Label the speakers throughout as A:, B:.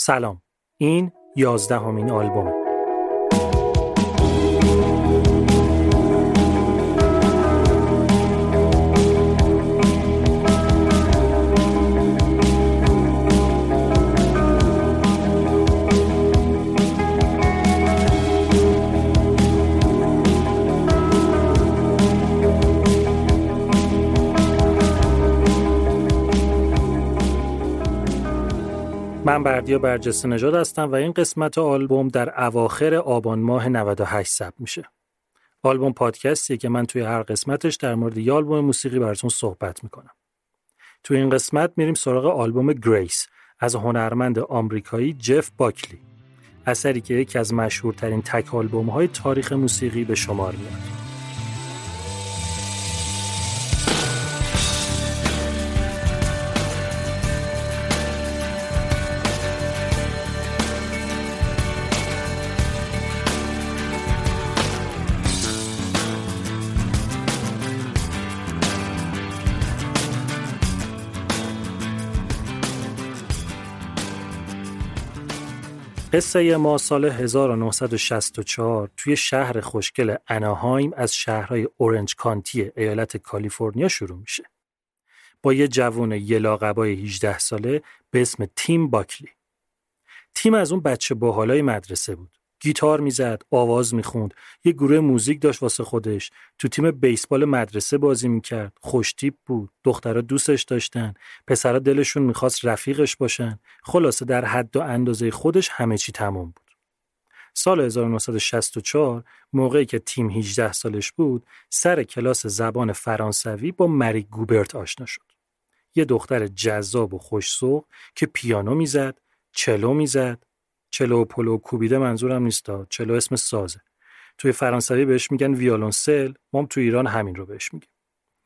A: سلام. این یازدهمین آلبومه. من بردیا برجسته نژاد هستم و این قسمت آلبوم در اواخر آبان ماه 98 ثبت میشه. آلبوم پادکستیه که من توی هر قسمتش در مورد یه آلبوم موسیقی براتون صحبت می‌کنم. توی این قسمت میریم سراغ آلبوم Grace از هنرمند آمریکایی جف باکلی. اثری که یکی از مشهورترین تک آلبوم های تاریخ موسیقی به شمار میاد. قصه ما سال 1964 توی شهر خوشگل اناهایم از شهرهای اورنج کانتی ایالت کالیفرنیا شروع میشه. با یه جوون یلاقبای 18 ساله به اسم تیم باکلی. تیم از اون بچه باحالای مدرسه بود. گیتار می‌زد، آواز می‌خوند، یه گروه موزیک داشت واسه خودش، تو تیم بیسبال مدرسه بازی می‌کرد، خوشتیپ بود، دخترها دوستش داشتن، پسرا دلشون می‌خواست رفیقش باشن، خلاصه در حد و اندازه خودش همه چی تمام بود. سال 1964 موقعی که تیم 18 سالش بود، سر کلاس زبان فرانسوی با مری گوبرت آشنا شد. یه دختر جذاب و خوشسوق که پیانو می‌زد، چلو می‌زد، چلو و پلو کوبیده منظورم نیستا. چلو اسم سازه. توی فرانسوی بهش میگن ویولونسل. ما هم توی ایران همین رو بهش میگیم.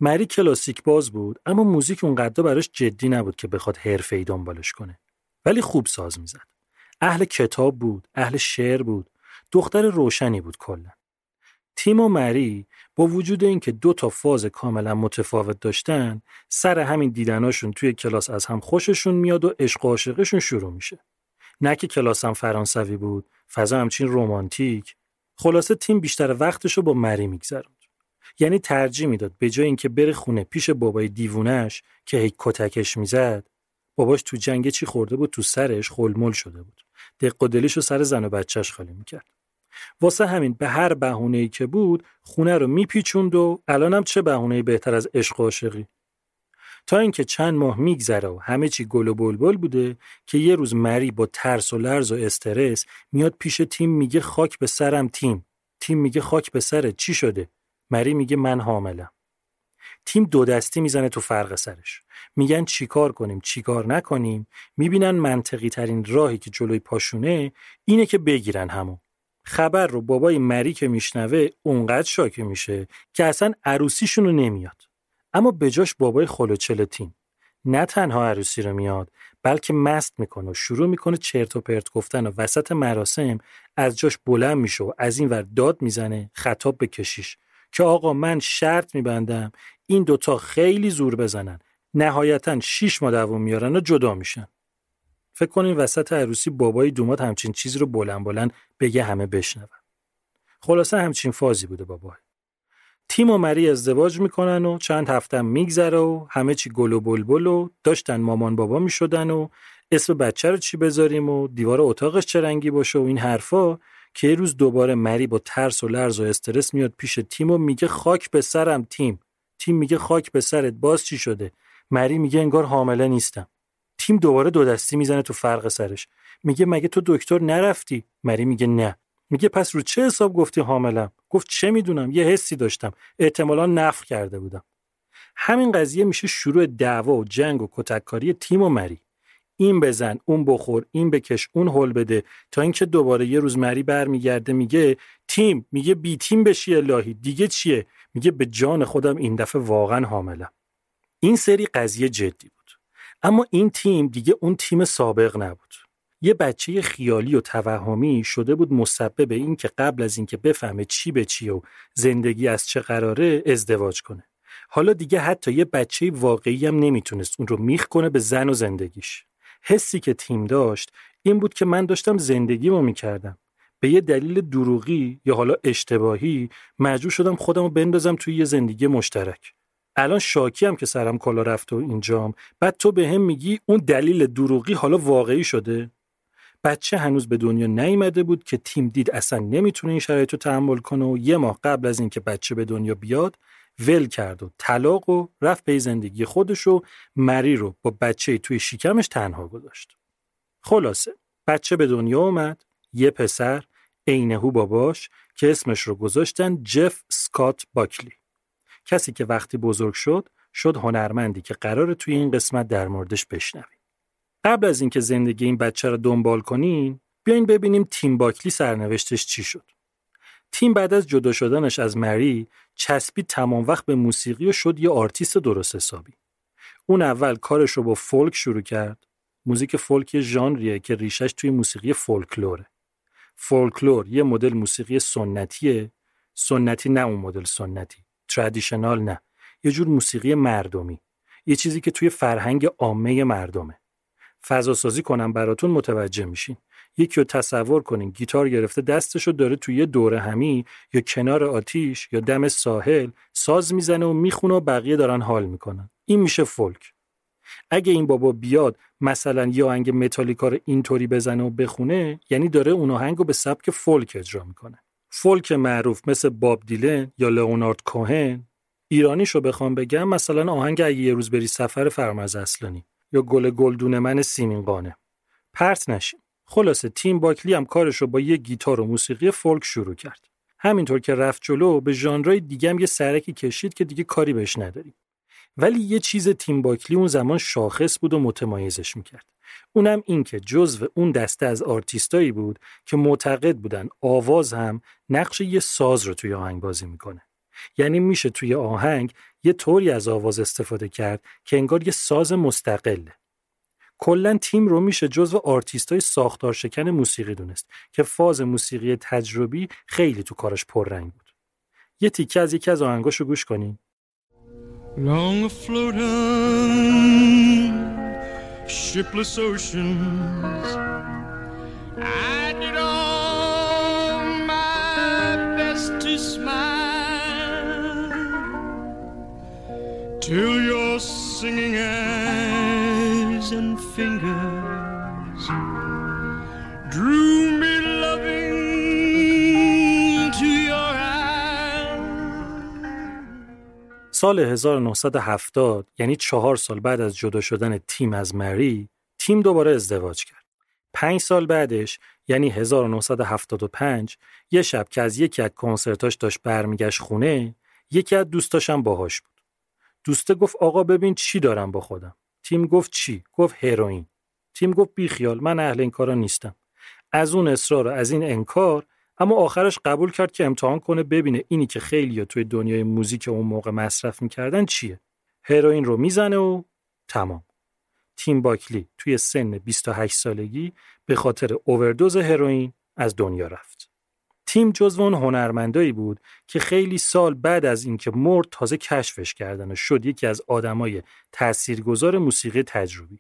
A: مری کلاسیک باز بود اما موزیک اونقدر براش جدی نبود که بخواد حرفه‌ای دنبالش کنه. ولی خوب ساز می‌زد. اهل کتاب بود اهل شعر بود. دختر روشنی بود کلا. تیم و مری با وجود اینکه دو تا فاز کاملا متفاوت داشتن سر همین دیدناشون توی کلاس از هم خوششون میاد و عشق و عاشقشون شروع میشه. نه که کلاسم فرانسوی بود فضا همچین رومانتیک. خلاصه تیم بیشتر وقتش رو با مری میگذروند. یعنی ترجیح می‌داد به جای اینکه بره خونه پیش بابای دیوونش که هی کتکش می‌زد باباش تو جنگ چی خورده بود؟ تو سرش خلمل شده بود. دق و دلیش رو سر زن و بچهش خالی می‌کرد. واسه همین به هر بهونه‌ای که بود خونه رو میپیچوند و الانم چه بهونه‌ای بهتر از عشق و عاشقی؟ تا اینکه چند ماه میگذره و همه چی گل و بلبل بوده که یه روز مری با ترس و لرز و استرس میاد پیش تیم میگه خاک به سرم تیم. تیم میگه خاک به سرت چی شده؟ مری میگه من حاملم. تیم دو دستی می‌زنه تو فرق سرش. میگن چیکار کنیم؟ چیکار نکنیم؟ می‌بینن منطقی ترین راهی که جلوی پاشونه اینه که بگیرن همون خبر رو بابای مری که میشنوه اونقدر شاکه میشه که اصلا عروسیشون رو نمیاد. اما بجاش بابای خلوچل تیم نه تنها عروسی رو میاد بلکه مست می‌کنه و شروع می‌کنه چرت و پرت گفتن و وسط مراسم از جاش بلند میشه و از این ور داد می‌زنه خطاب به کشیش که آقا من شرط میبندم این دوتا خیلی زور بزنن. نهایتا شیش ماه دوام میارن و جدا میشن. فکر کنین وسط عروسی بابای دومات همچین چیزی رو بلند بلند بگه همه بشنون. خلاصه همچین فازی بوده بابای تیم و مری ازدواج می‌کنن و چند هفته میگذره و همه چی گل و بلبل و داشتن مامان بابا می‌شدن و اسم بچه رو چی بذاریم و دیوار اتاقش چه رنگی باشه و این حرفا که یه روز دوباره مری با ترس و لرز و استرس میاد پیش تیم و میگه خاک به سرم تیم. تیم میگه خاک به سرت. باز چی شده؟ مری میگه انگار حامله نیستم. تیم دوباره دو دستی می‌زنه تو فرق سرش. میگه مگه تو دکتر نرفتی؟ مری میگه نه. میگه پس رو چه حساب گفتی حاملم؟ گفت چه می‌دونم یه حسی داشتم. احتمالا نفر کرده بودم. همین قضیه میشه شروع دعوا و جنگ و کتککاری تیم و مری. این بزن اون بخور این بکش اون هول بده. تا اینکه دوباره یه روز مری برمیگرده میگه تیم. میگه بی تیم بشی الهی دیگه چیه؟ میگه به جان خودم این دفعه واقعا حاملم. این سری قضیه جدی بود. اما این تیم دیگه اون تیم سابق نبود. یه بچه خیالی و توهمی شده بود مسبب این که قبل از اینکه بفهمه چی به چی و زندگی از چه قراره ازدواج کنه. حالا دیگه حتی یه بچه واقعی هم نمی‌تونست اون رو میخ کنه به زن و زندگیش. حسی که تیم داشت این بود که من داشتم زندگیمو می‌کردم. به یه دلیل دروغی یا حالا اشتباهی مجبور شدم خودم رو بندازم توی یه زندگی مشترک. الان شاکی هم که سرم کلا رفته و اینجام بعد تو به هم میگی اون دلیل دروغی حالا واقعی شده؟ بچه هنوز به دنیا نیامده بود که تیم دید اصلا نمی‌تونه این شرایط رو تحمل کنه و یه ماه قبل از اینکه بچه به دنیا بیاد ول کرد و طلاق و رفت به زندگی خودش و مری رو با بچه توی شکمش تنها گذاشت. خلاصه بچه به دنیا اومد یه پسر عینهو باباش که اسمش رو گذاشتن جف سکات باکلی. کسی که وقتی بزرگ شد شد هنرمندی که قرار توی این قسمت در موردش بشنویم. قبل از اینکه زندگی این بچه رو دنبال کنین بیاین ببینیم تیم باکلی سرنوشتش چی شد. تیم بعد از جدا شدنش از مری چسبید تمام وقت به موسیقی و شد یه آرتیست درست حسابی. اون اول کارش رو با فولک شروع کرد. موزیک فولک یه ژانریه که ریشش توی موسیقی فولکلوره. فولکلور یه مدل موسیقی سنتیه. سنتی نه اون مدل سنتی. traditional نه. یه جور موسیقی مردمی. یه چیزی که توی فرهنگ عامه مردمه. فضا سازی کنم براتون متوجه میشین. یکی رو تصور کنین گیتار گرفته دستشو داره توی یه دوره همی یا کنار آتیش یا دم ساحل ساز می‌زنه و می‌خونه و بقیه دارن حال می‌کنن. این میشه فولک. اگه این بابا بیاد مثلا یه آهنگ متالیکا رو اینطوری بزنه و بخونه یعنی داره اون آهنگ رو به سبک فولک اجرا می‌کنه. فولک معروف مثل باب دیلن یا لئونارد کوهن. ایرانیشو بخوام بگم مثلا آهنگ اگه یه روز بری سفر فرمز اصلانی. یا گل گلدون من سیمین قانه پرت نشیم خلاصه تیم باکلی هم کارش رو با یه گیتار و موسیقی فولک شروع کرد. همینطور که رفت جلو به ژانرهای دیگه هم یه سرکی کشید که دیگه کاری بهش نداریم. ولی یه چیز تیم باکلی اون زمان شاخص بود و متمایزش می‌کرد. اونم این که جزو اون دسته از آرتیستایی بود که معتقد بودن آواز هم نقش یه ساز رو توی آهنگ بازی می‌کنه. یعنی میشه توی آهنگ یه طوری از آواز استفاده کرد که انگار یه ساز مستقله. کلا تیم رو میشه جزو آرتیست های ساختار شکن موسیقی دونست که فاز موسیقی تجربی خیلی تو کارش پررنگ بود. یه تیکه از یکی از آهنگاشو گوش کنین. Long shipless oceans, I did all my best to smile till you're singing and fingers drew me loving to your سال 1970 یعنی چهار سال بعد از جدا شدن تیم از مری تیم دوباره ازدواج کرد. پنج سال بعدش یعنی 1975 یه شب که از یکی از کنسرتاش داشت برمیگشت خونه یکی از دوستاشم باهاش بود. دوسته گفت آقا ببین چی دارم با خودم. تیم گفت چی؟ گفت هروئین. تیم گفت بیخیال من اهل این کارا نیستم. از اون اصرار و از این انکار اما آخرش قبول کرد که امتحان کنه ببینه اینی که خیلی توی دنیای موزیک اون موقع مصرف می‌کردن چیه. هروئین رو می‌زنه و تمام. تیم باکلی توی سن 28 سالگی به خاطر اووردوز هروئین از دنیا رفت. تیم جزو اون هنرمندایی بود که خیلی سال بعد از اینکه مرد تازه کشفش کردن و شد یکی از آدمای تاثیرگذار موسیقی تجربی.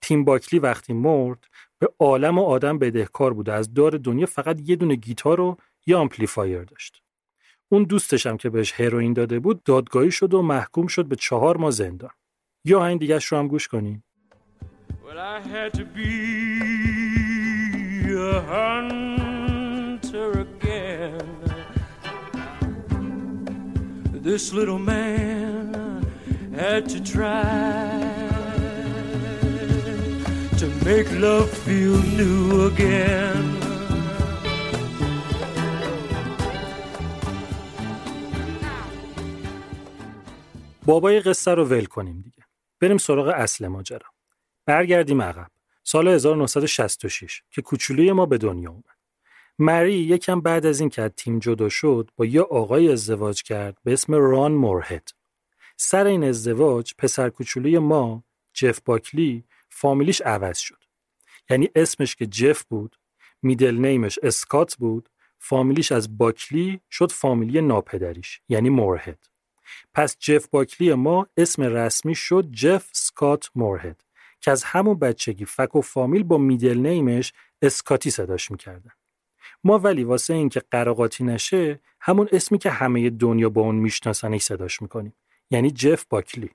A: تیم باکلی وقتی مرد به عالم و آدم بدهکار بود از دار دنیا فقط یه دونه گیتار و یه آمپلیفایر داشت. اون دوستشم که بهش هروئین داده بود دادگاهی شد و محکوم شد به چهار ماه زندان. بیا این دیگه رو هم گوش کنیم. This little man had to try to make love feel new again. بابای قصه رو ول کنیم دیگه. بریم سراغ اصل ماجرا. برگردیم عقب. سال 1966 که کوچولوی ما به دنیا اومد. مری یکم بعد از اینکه از تیم جدا شد با یه آقای ازدواج کرد به اسم ران مورهد. سر این ازدواج پسر کوچولوی ما جف باکلی فامیلیش عوض شد. یعنی اسمش که جف بود، میدل نیمش اسکات بود، فامیلیش از باکلی شد فامیلی ناپدریش یعنی مورهد. پس جف باکلی ما اسم رسمی شد جف سکات مورهد که از همون بچگی فک و فامیل با میدل نیمش اسکاتی صداش می‌کردن. ما ولی واسه اینکه قراقاتی نشه همون اسمی که همه دنیا با اون میشناسنش صداش می‌کنیم. یعنی جف باکلی.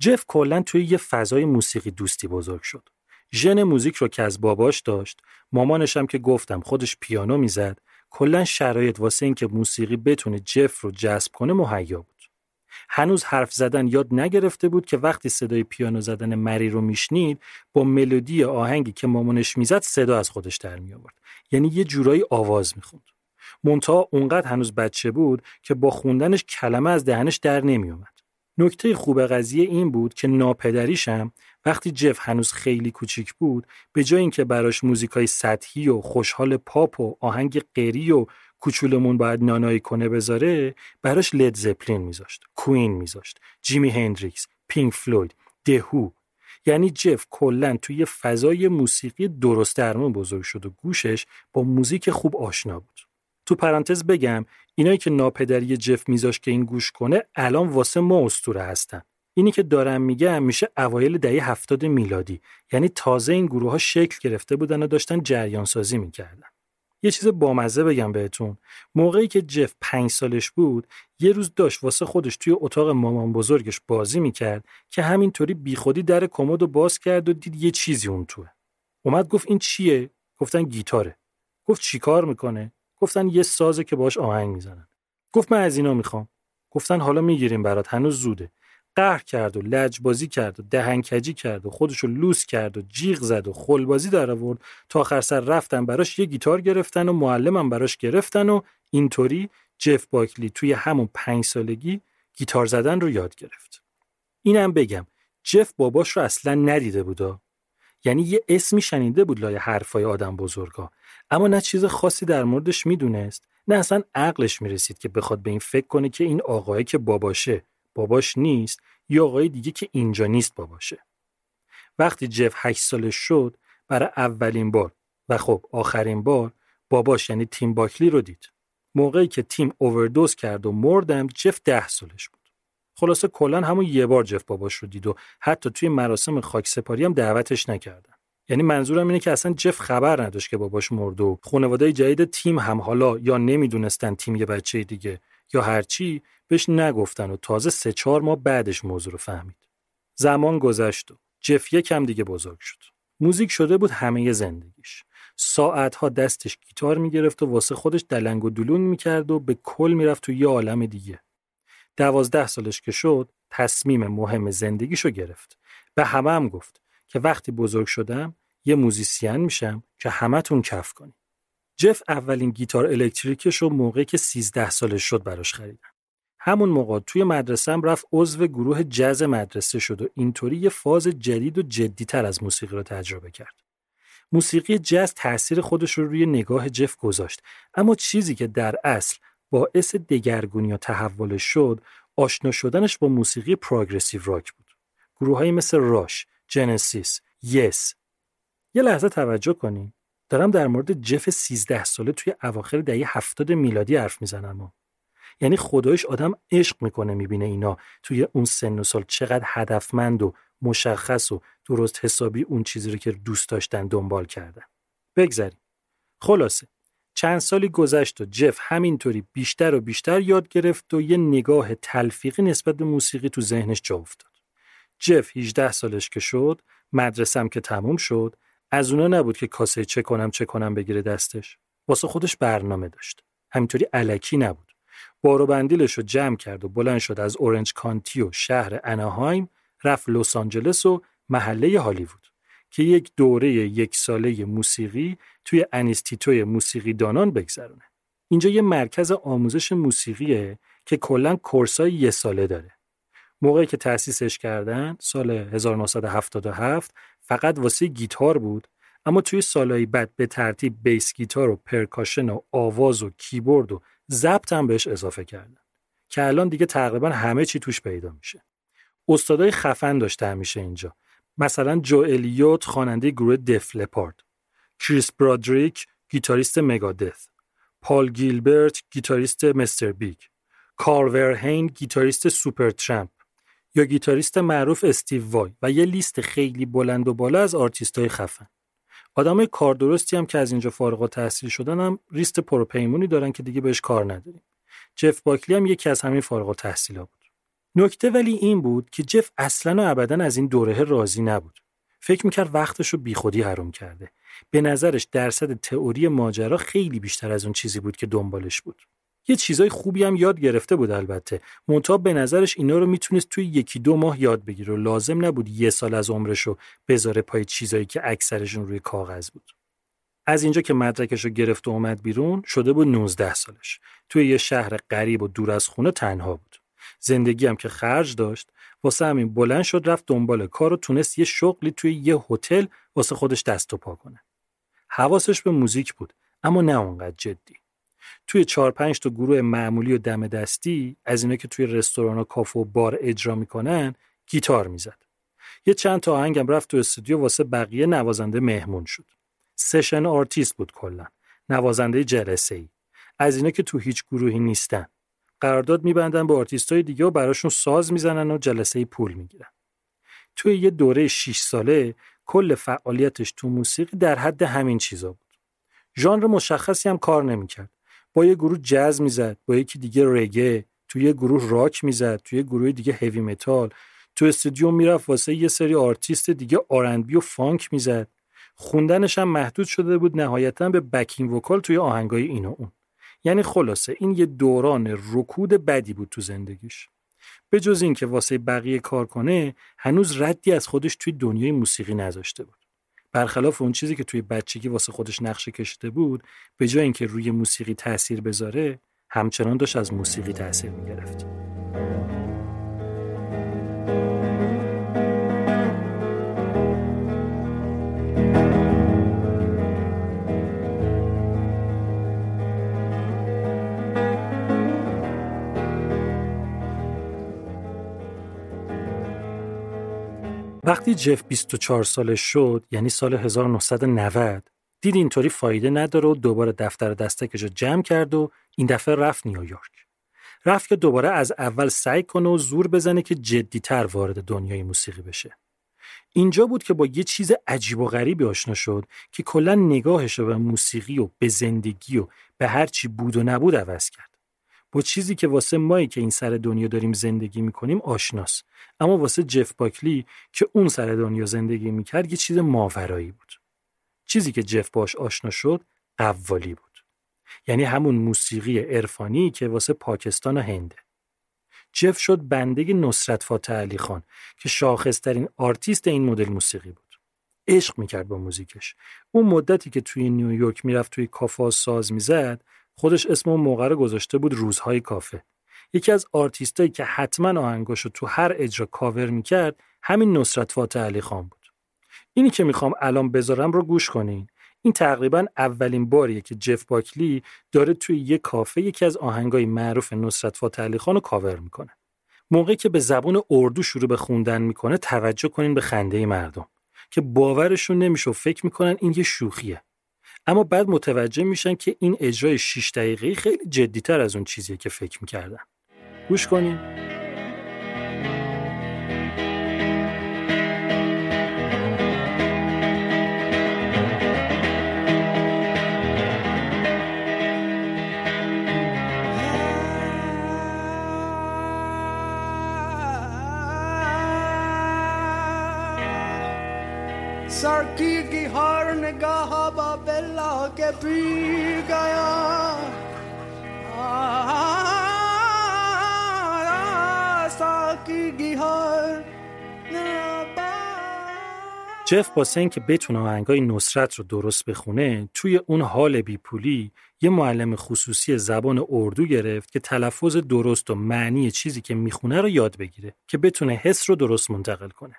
A: جف کلا توی یه فضای موسیقی دوستی بزرگ شد. ژن موزیک رو که از باباش داشت مامانش هم که گفتم خودش پیانو می‌زد کلا شرایط واسه اینکه موسیقی بتونه جف رو جذب کنه مهیا بود. هنوز حرف زدن یاد نگرفته بود که وقتی صدای پیانو زدن مری رو میشنید با ملودی آهنگی که مامانش می‌زد صدا از خودش در می آورد یعنی یه جورایی آواز می‌خوند منتها اونقدر هنوز بچه بود که با خوندنش کلمه از دهنش در نمی اومد. نکته خوب قضیه این بود که ناپدریشم وقتی جف هنوز خیلی کوچیک بود به جای اینکه براش موزیکای سطحی و خوشحال پاپ و آهنگ قری و کوچولومون باید نانایی کنه بذاره براش Led Zeppelin میذاشت Queen میذاشت جیمی هندریکس Pink Floyd دهو. یعنی جف کلا توی فضای موسیقی درست درمون بزرگ شد و گوشش با موزیک خوب آشنا بود. تو پرانتز بگم اینایی که ناپدری جف میذاشت که این گوش کنه الان واسه ما اسطوره هستن. اینی که دارم میگم میشه اوایل دهه هفتاد میلادی. یعنی تازه این گروه ها شکل گرفته بودن و داشتن جریان سازی می‌کردن. یه چیز بامزه بگم بهتون. موقعی که جف پنج سالش بود یه روز داشت واسه خودش توی اتاق مامان بزرگش بازی می‌کرد که همینطوری بیخودی در کمد و باز کرد و دید یه چیزی اون توه. اومد گفت این چیه؟ گفتن گیتاره. گفت چیکار می‌کنه؟ گفتن یه سازه که باش آهنگ می‌زنن. گفت من از اینا می‌خوام. گفتن حالا می‌گیریم برات هنوز زوده. قهر کرد و لجبازی کرد و دهنکجی کرد و خودشو لوس کرد و جیغ زد و خلبازی در آورد تا آخر سر رفتن براش یه گیتار گرفتن و معلمم براش گرفتن و اینطوری جف باکلی توی همون پنج سالگی گیتار زدن رو یاد گرفت. اینم بگم جف باباش رو اصلا ندیده بودا. یعنی یه اسمی شنیده بود لای حرفای آدم بزرگا اما نه چیز خاصی در موردش می‌دونست نه اصلا عقلش می‌رسید که بخواد به این فکر کنه که این آقایی که باباشه باباش نیست یا آقای دیگه که اینجا نیست باباشه. وقتی جف هشت سالش شد برای اولین بار و خب آخرین بار باباش یعنی تیم باکلی رو دید. موقعی که تیم اووردوز کرد و مردم جف ده سالش بود. خلاصه کلا همون یه بار جف باباش رو دید و حتی توی مراسم خاک سپاری هم دعوتش نکردن. یعنی منظورم اینه که اصلا جف خبر نداشت که باباش مرد و خانواده جدید تیم هم حالا یا نمی‌دونستن تیم یه بچه دیگه یا هرچی بهش نگفتن و تازه سه چهار ماه بعدش موضوع رو فهمید. زمان گذشت و جف یکم دیگه بزرگ شد. موزیک شده بود همه زندگیش. ساعتها دستش گیتار می‌گرفت و واسه خودش دلنگ و دلون می‌کرد و به کل می‌رفت تو یه عالم دیگه. دوازده سالش که شد تصمیم مهم زندگیشو گرفت. به همه هم گفت که وقتی بزرگ شدم یه موزیسین میشم که همتون کف کنین. جف اولین گیتار الکتریکش رو موقعی که 13 سالش شد براش خریدن. همون موقع توی مدرسه هم رفت عضو گروه جز مدرسه شد و اینطوری یه فاز جدید و جدیتر از موسیقی رو تجربه کرد. موسیقی جز تاثیر خودش رو روی نگاه جف گذاشت اما چیزی که در اصل باعث دگرگونی و تحولش شد آشنا شدنش با موسیقی پروگرسیو راک بود. گروههایی مثل راش، جنسیس یس یه لحظه توجه کنین دارم در مورد جف 13 ساله توی اواخر دهه 70 میلادی حرف می‌زنم یعنی خدایش آدم عشق می‌کنه می‌بینه اینا توی اون سن و سال چقدر هدفمند و مشخص و درست حسابی اون چیزی رو که دوست داشتن دنبال کردن بگذریم خلاصه چند سالی گذشت و جف همینطوری بیشتر و بیشتر یاد گرفت و یه نگاه تلفیقی نسبت به موسیقی تو ذهنش جا افتاد. جف 18 سالش که شد، مدرسم که تموم شد، از اونا نبود که کاسه چه کنم چه کنم بگیره دستش. واسه خودش برنامه داشت. همینطوری علکی نبود. بارو بندیلش رو جمع کرد و بلند شد از اورنج کانتی و شهر اناهایم رفت لس آنجلس و محله هالیوود. که یک دوره یک ساله موسیقی توی انیستیتوی موسیقی دانان بگذرونه. اینجا یه مرکز آموزش موسیقیه که کلا course ای یه ساله داره. موقعی که تأسیسش کردن سال 1977 فقط واسه گیتار بود اما توی سالهای بعد به ترتیب bass guitar و percussion و آواز و کیبورد و ضبط هم بهش اضافه کردن. که الان دیگه تقریبا همه چی توش پیدا میشه. استادای خفن داشته همیشه اینجا. مثلا جو الیوت خواننده گروه دف لپارد. کریس برادریک گیتاریست مگادث. پال گیلبرت گیتاریست مستر بیگ. کارل ورهین گیتاریست سوپر ترامپ یا گیتاریست معروف استیو وای. و یه لیست خیلی بلند و بالا از آرتیست های خفن. آدمای کار درستی هم که از اینجا فارغ تحصیل شدن هم لیست پروپیمونی دارن که دیگه بهش کار نداریم جف باکلی هم یکی از همین فارغ التحصیلا بود نکته ولی این بود که جف اصلا و ابدا از این دوره راضی نبود. فکر می‌کرد وقتش رو بیخودی حروم کرده. به نظرش درصد تئوری ماجرا خیلی بیشتر از اون چیزی بود که دنبالش بود. یه چیزای خوبی هم یاد گرفته بود البته. منتها به نظرش اینا رو می‌تونست توی یکی دو ماه یاد بگیره و لازم نبود یه سال از عمرش رو بذاره پای چیزایی که اکثرشون روی کاغذ بود. از اینجا که مدرکش رو گرفت و اومد بیرون شده بود 19 سالش. توی یه شهر غریب و دور از خونه تنها بود. زندگی هم که خرج داشت واسه همین بلند شد رفت دنبال کار و تونست یه شغلی توی یه هتل واسه خودش دست و پا کنه. حواسش به موزیک بود اما نه اونقدر جدی. توی چهار پنج تا گروه معمولی و دم دستی از اینا که توی رستوران و کافه و بار اجرا می‌کنن گیتار می‌زد. یه چند تا آهنگم رفت تو استودیو واسه بقیه نوازنده مهمون شد. session artist بود کلا. نوازنده جلسه ای. از اینا که تو هیچ گروهی نیستن. قرارداد میبندن با های دیگه و براشون ساز می‌زنن و جلسه پول می‌گیرن. توی یه دوره 6 ساله کل فعالیتش تو موسیقی در حد همین چیزا بود. ژانر مشخصی هم کار نمی‌کرد. با یه گروه جاز می‌زد، با یکی دیگه reggae، توی یه گروه راک می‌زد، توی یه گروه دیگه heavy metal، تو استودیو می‌رفت واسه یه سری آرتیست دیگه R&B و فانک می‌زد. خوندنش هم محدود شده بود نهایتا به backing vocal توی آهنگای این و اون. یعنی خلاصه این یه دوران رکود بدی بود تو زندگیش به جز اینکه واسه بقیه کار کنه هنوز ردی از خودش توی دنیای موسیقی نذاشته بود برخلاف اون چیزی که توی بچگی واسه خودش نقشه کشیده بود به جای اینکه روی موسیقی تاثیر بذاره همچنان داشت از موسیقی تاثیر می‌گرفت. وقتی جف 24 سالش شد یعنی سال 1990 دید اینطوری فایده نداره و دوباره دفتر دستکش رو جمع کرد و این دفعه رفت نیویورک. رفت که دوباره از اول سعی کنه و زور بزنه که جدیتر وارد دنیای موسیقی بشه. اینجا بود که با یه چیز عجیب و غریبی آشنا شد که کلا نگاهش رو به موسیقی و به زندگی و به هر چی بود و نبود عوض کرد. با چیزی که واسه مایی که این سر دنیا داریم زندگی می‌کنیم آشناس اما واسه جف باکلی که اون سر دنیا زندگی می‌کرد یه چیز ماورایی بود. چیزی که جف باش آشنا شد قوالی بود. یعنی همون موسیقی عرفانی که واسه پاکستان و هنده جف شد بنده نصرت فاتح علی خان که شاخصترین آرتیست این مدل موسیقی بود. عشق می‌کرد با موزیکش. اون مدتی که توی نیویورک می‌رفت توی کافه‌ها ساز می‌زد خودش اسم اون موقع رو گذاشته بود روزهای کافه. یکی از آرتیستایی که حتما آهنگاشو تو هر اجرا کاور می‌کرد همین نصرت فاتح علی خان بود. اینی که می‌خوام الان بذارم رو گوش کنین. این تقریبا اولین باریه که جف باکلی داره توی یه کافه یکی از آهنگای معروف نصرت فاتح علی خان رو کاور می‌کنه. موقعی که به زبان اردو شروع به خوندن می‌کنه توجه کنین به خنده مردم که باورشون نمیشه و فکر می‌کنن این یه شوخیه. اما بعد متوجه میشن که این اجرای 6 دقیقه‌ای خیلی جدیتر از اون چیزیه که فکر می‌کردن. گوش کنین.
B: سرکی هر نگاه با بلا کے پی گیا
A: جف واسه اینکه بتونه آهنگای نصرت رو درست بخونه توی اون حال بیپولی یه معلم خصوصی زبان اردو گرفت که تلفظ درست و معنی چیزی که می‌خونه رو یاد بگیره که بتونه حس رو درست منتقل کنه.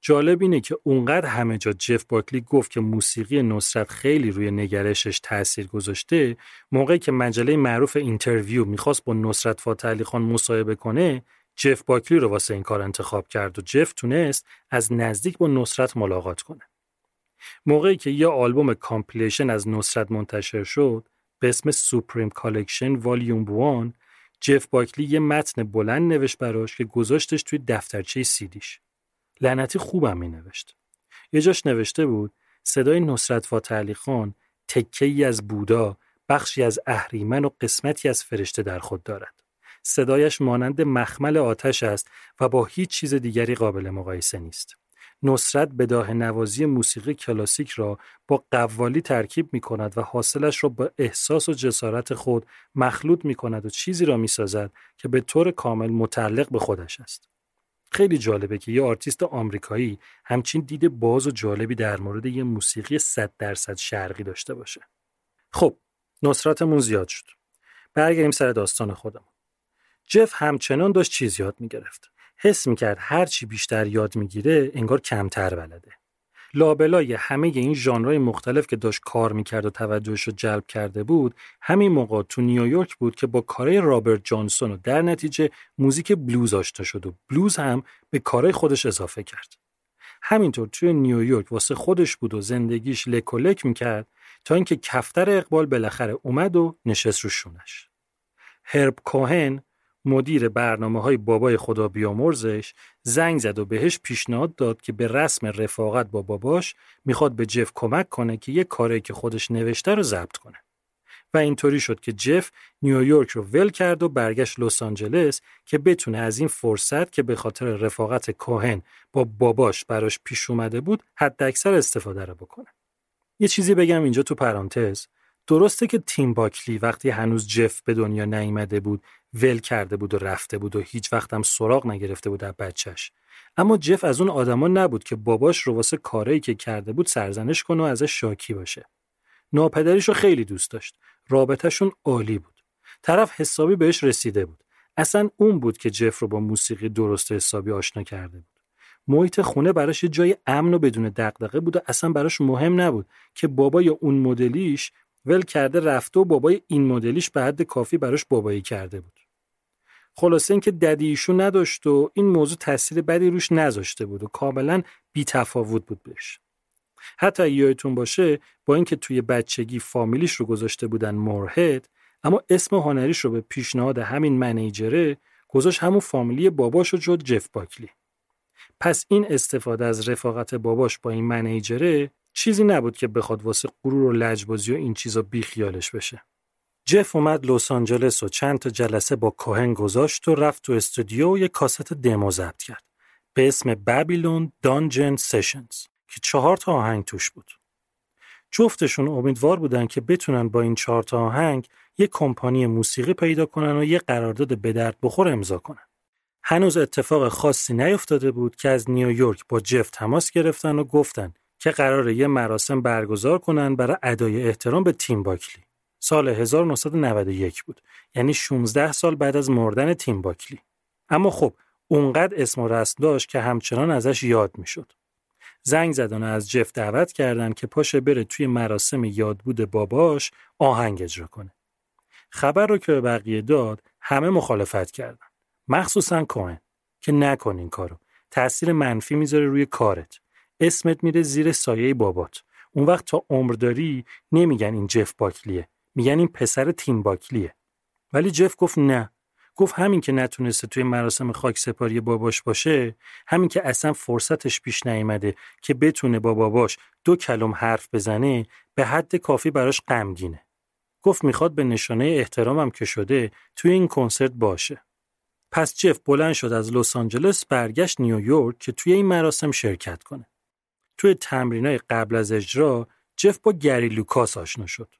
A: جالب اینه که اونقدر همه جا جف باکلی گفت که موسیقی نصرت خیلی روی نگرشش تاثیر گذاشته موقعی که مجله معروف Interview می‌خواست با نصرت فاتح علی خان مصاحبه کنه جف باکلی رو واسه این کار انتخاب کرد و جف تونست از نزدیک با نصرت ملاقات کنه. موقعی که یه آلبوم compilation از نصرت منتشر شد به اسم Supreme Collection Volume 1 جف باکلی یه متن بلند نوشت براش که گذاشتش توی دفترچه سیدیش. لعنتی خوبم می نوشت. یه جاش نوشته بود صدای نصرت فاتح خان تکه‌ای از بودا بخشی از اهریمن و قسمتی از فرشته در خود دارد. صدایش مانند مخمل آتش است و با هیچ چیز دیگری قابل مقایسه نیست. نصرت بداهه نوازی موسیقی کلاسیک را با قوالی ترکیب می کند و حاصلش را با احساس و جسارت خود مخلوط می کند و چیزی را می سازد که به طور کامل متعلق به خودش است. خیلی جالبه که یه آرتیست آمریکایی همچین دید باز و جالبی در مورد یه موسیقی 100 درصد شرقی داشته باشه. خب نصرتمون زیاد شد. برگردیم سر داستان خودمون. جف همچنان داشت چیز یاد می‌گرفت. حس می‌کرد هر چی بیشتر یاد می‌گیره انگار کمتر بلده. لابلای همه این ژانرهای مختلف که داشت کار می‌کرد و توجهش رو جلب کرده بود همین موقع تو نیویورک بود که با کارهای رابرت جانسون و در نتیجه موزیک بلوز آشنا شد و بلوز هم به کارهای خودش اضافه کرد. همینطور توی نیویورک واسه خودش بود و زندگیش لک و لک می‌کرد تا اینکه کفتر اقبال بالاخره اومد و نشست رو شونش. هرب کوهن مدیر برنامه های بابای خدا بیامرزش زنگ زد و بهش پیشنهاد داد که به رسم رفاقت با باباش می‌خواد به جف کمک کنه که یه کاری که خودش نوشته رو ضبط کنه. و اینطوری شد که جف نیویورک رو ول کرد و برگشت لس آنجلس که بتونه از این فرصت که به خاطر رفاقت کوهن با باباش براش پیش اومده بود حد اکثر استفاده رو بکنه. یه چیزی بگم اینجا تو پرانتز درسته که تیم باکلی وقتی هنوز جف به دنیا نیامده بود ول کرده بود و رفته بود و هیچ هم سراغ نگرفته بود در بچهش. اما جف از اون آدما نبود که باباش رو واسه کارایی که کرده بود سرزنش کنه و ازش شاکی باشه. ناپدریش رو خیلی دوست داشت. رابطهشون عالی بود. طرف حسابی بهش رسیده بود. اصلا اون بود که جف رو با موسیقی درست حسابی آشنا کرده بود. محیط خونه براش یه جای امن و بدون دغدغه بود و اصلا براش مهم نبود که بابای اون مدلیش ول کرده رفته و بابای این مدلیش به حد کافی براش بابایی کرده بود. خلاصه اینکه ددی ایشون نداشت و این موضوع تاثیر بدی روش نذاشته بود و کاملا بی تفاوت بود بهش. حتی یادتون باشه با اینکه توی بچگی فامیلیش رو گذاشته بودن مورهد اما اسم هنریش رو به پیشنهاد همین منیجره گذاشت همون فامیلی باباش رو جد جف باکلی. پس این استفاده از رفاقت باباش با این منیجره چیزی نبود که بخواد واسه غرور و لجبازی و این چیزا بیخیالش بشه. جف اومد لس آنجلس و چند تا جلسه با کوهن گذاشت و رفت تو استودیو و یه کاست دمو ضبط کرد به اسم بابیلون دانجن سشنز که چهار تا آهنگ توش بود. جفتشون امیدوار بودن که بتونن با این چهار تا آهنگ یه کمپانی موسیقی پیدا کنن و یه قرارداد به درد بخور امضا کنن. هنوز اتفاق خاصی نیفتاده بود که از نیویورک با جف تماس گرفتن و گفتن که قراره یه مراسم برگزار کنن برای ادای احترام به تیم باکلی. سال 1991 بود. یعنی 16 سال بعد از مردن تیم باکلی. اما خب اونقدر اسم و رسم داشت که همچنان ازش یاد می‌شد. زنگ زدن از جف دعوت کردن که پاشه بره توی مراسم یادبود باباش آهنگ اجرا کنه. خبر رو که به بقیه داد همه مخالفت کردن. مخصوصا کوهن که نکن این کارو. تأثیر منفی می‌ذاره روی کارت. اسمت میره زیر سایه بابات. اون وقت تا عمر داری نمیگن این جف باکلیه. میگن این پسر تیم باکلیه. ولی جف گفت نه. گفت همین که نتونسته توی مراسم خاک سپاری باباش باشه همین که اصلا فرصتش پیش نیامده که بتونه با باباش دو کلم حرف بزنه به حد کافی براش غمگینه. گفت می‌خواد به نشانه احترامم که شده توی این کنسرت باشه. پس جف بلند شد از لس آنجلس برگشت نیویورک که توی این مراسم شرکت کنه. توی تمرینای قبل از اجرا جف با گری لوکاس آشنا شد.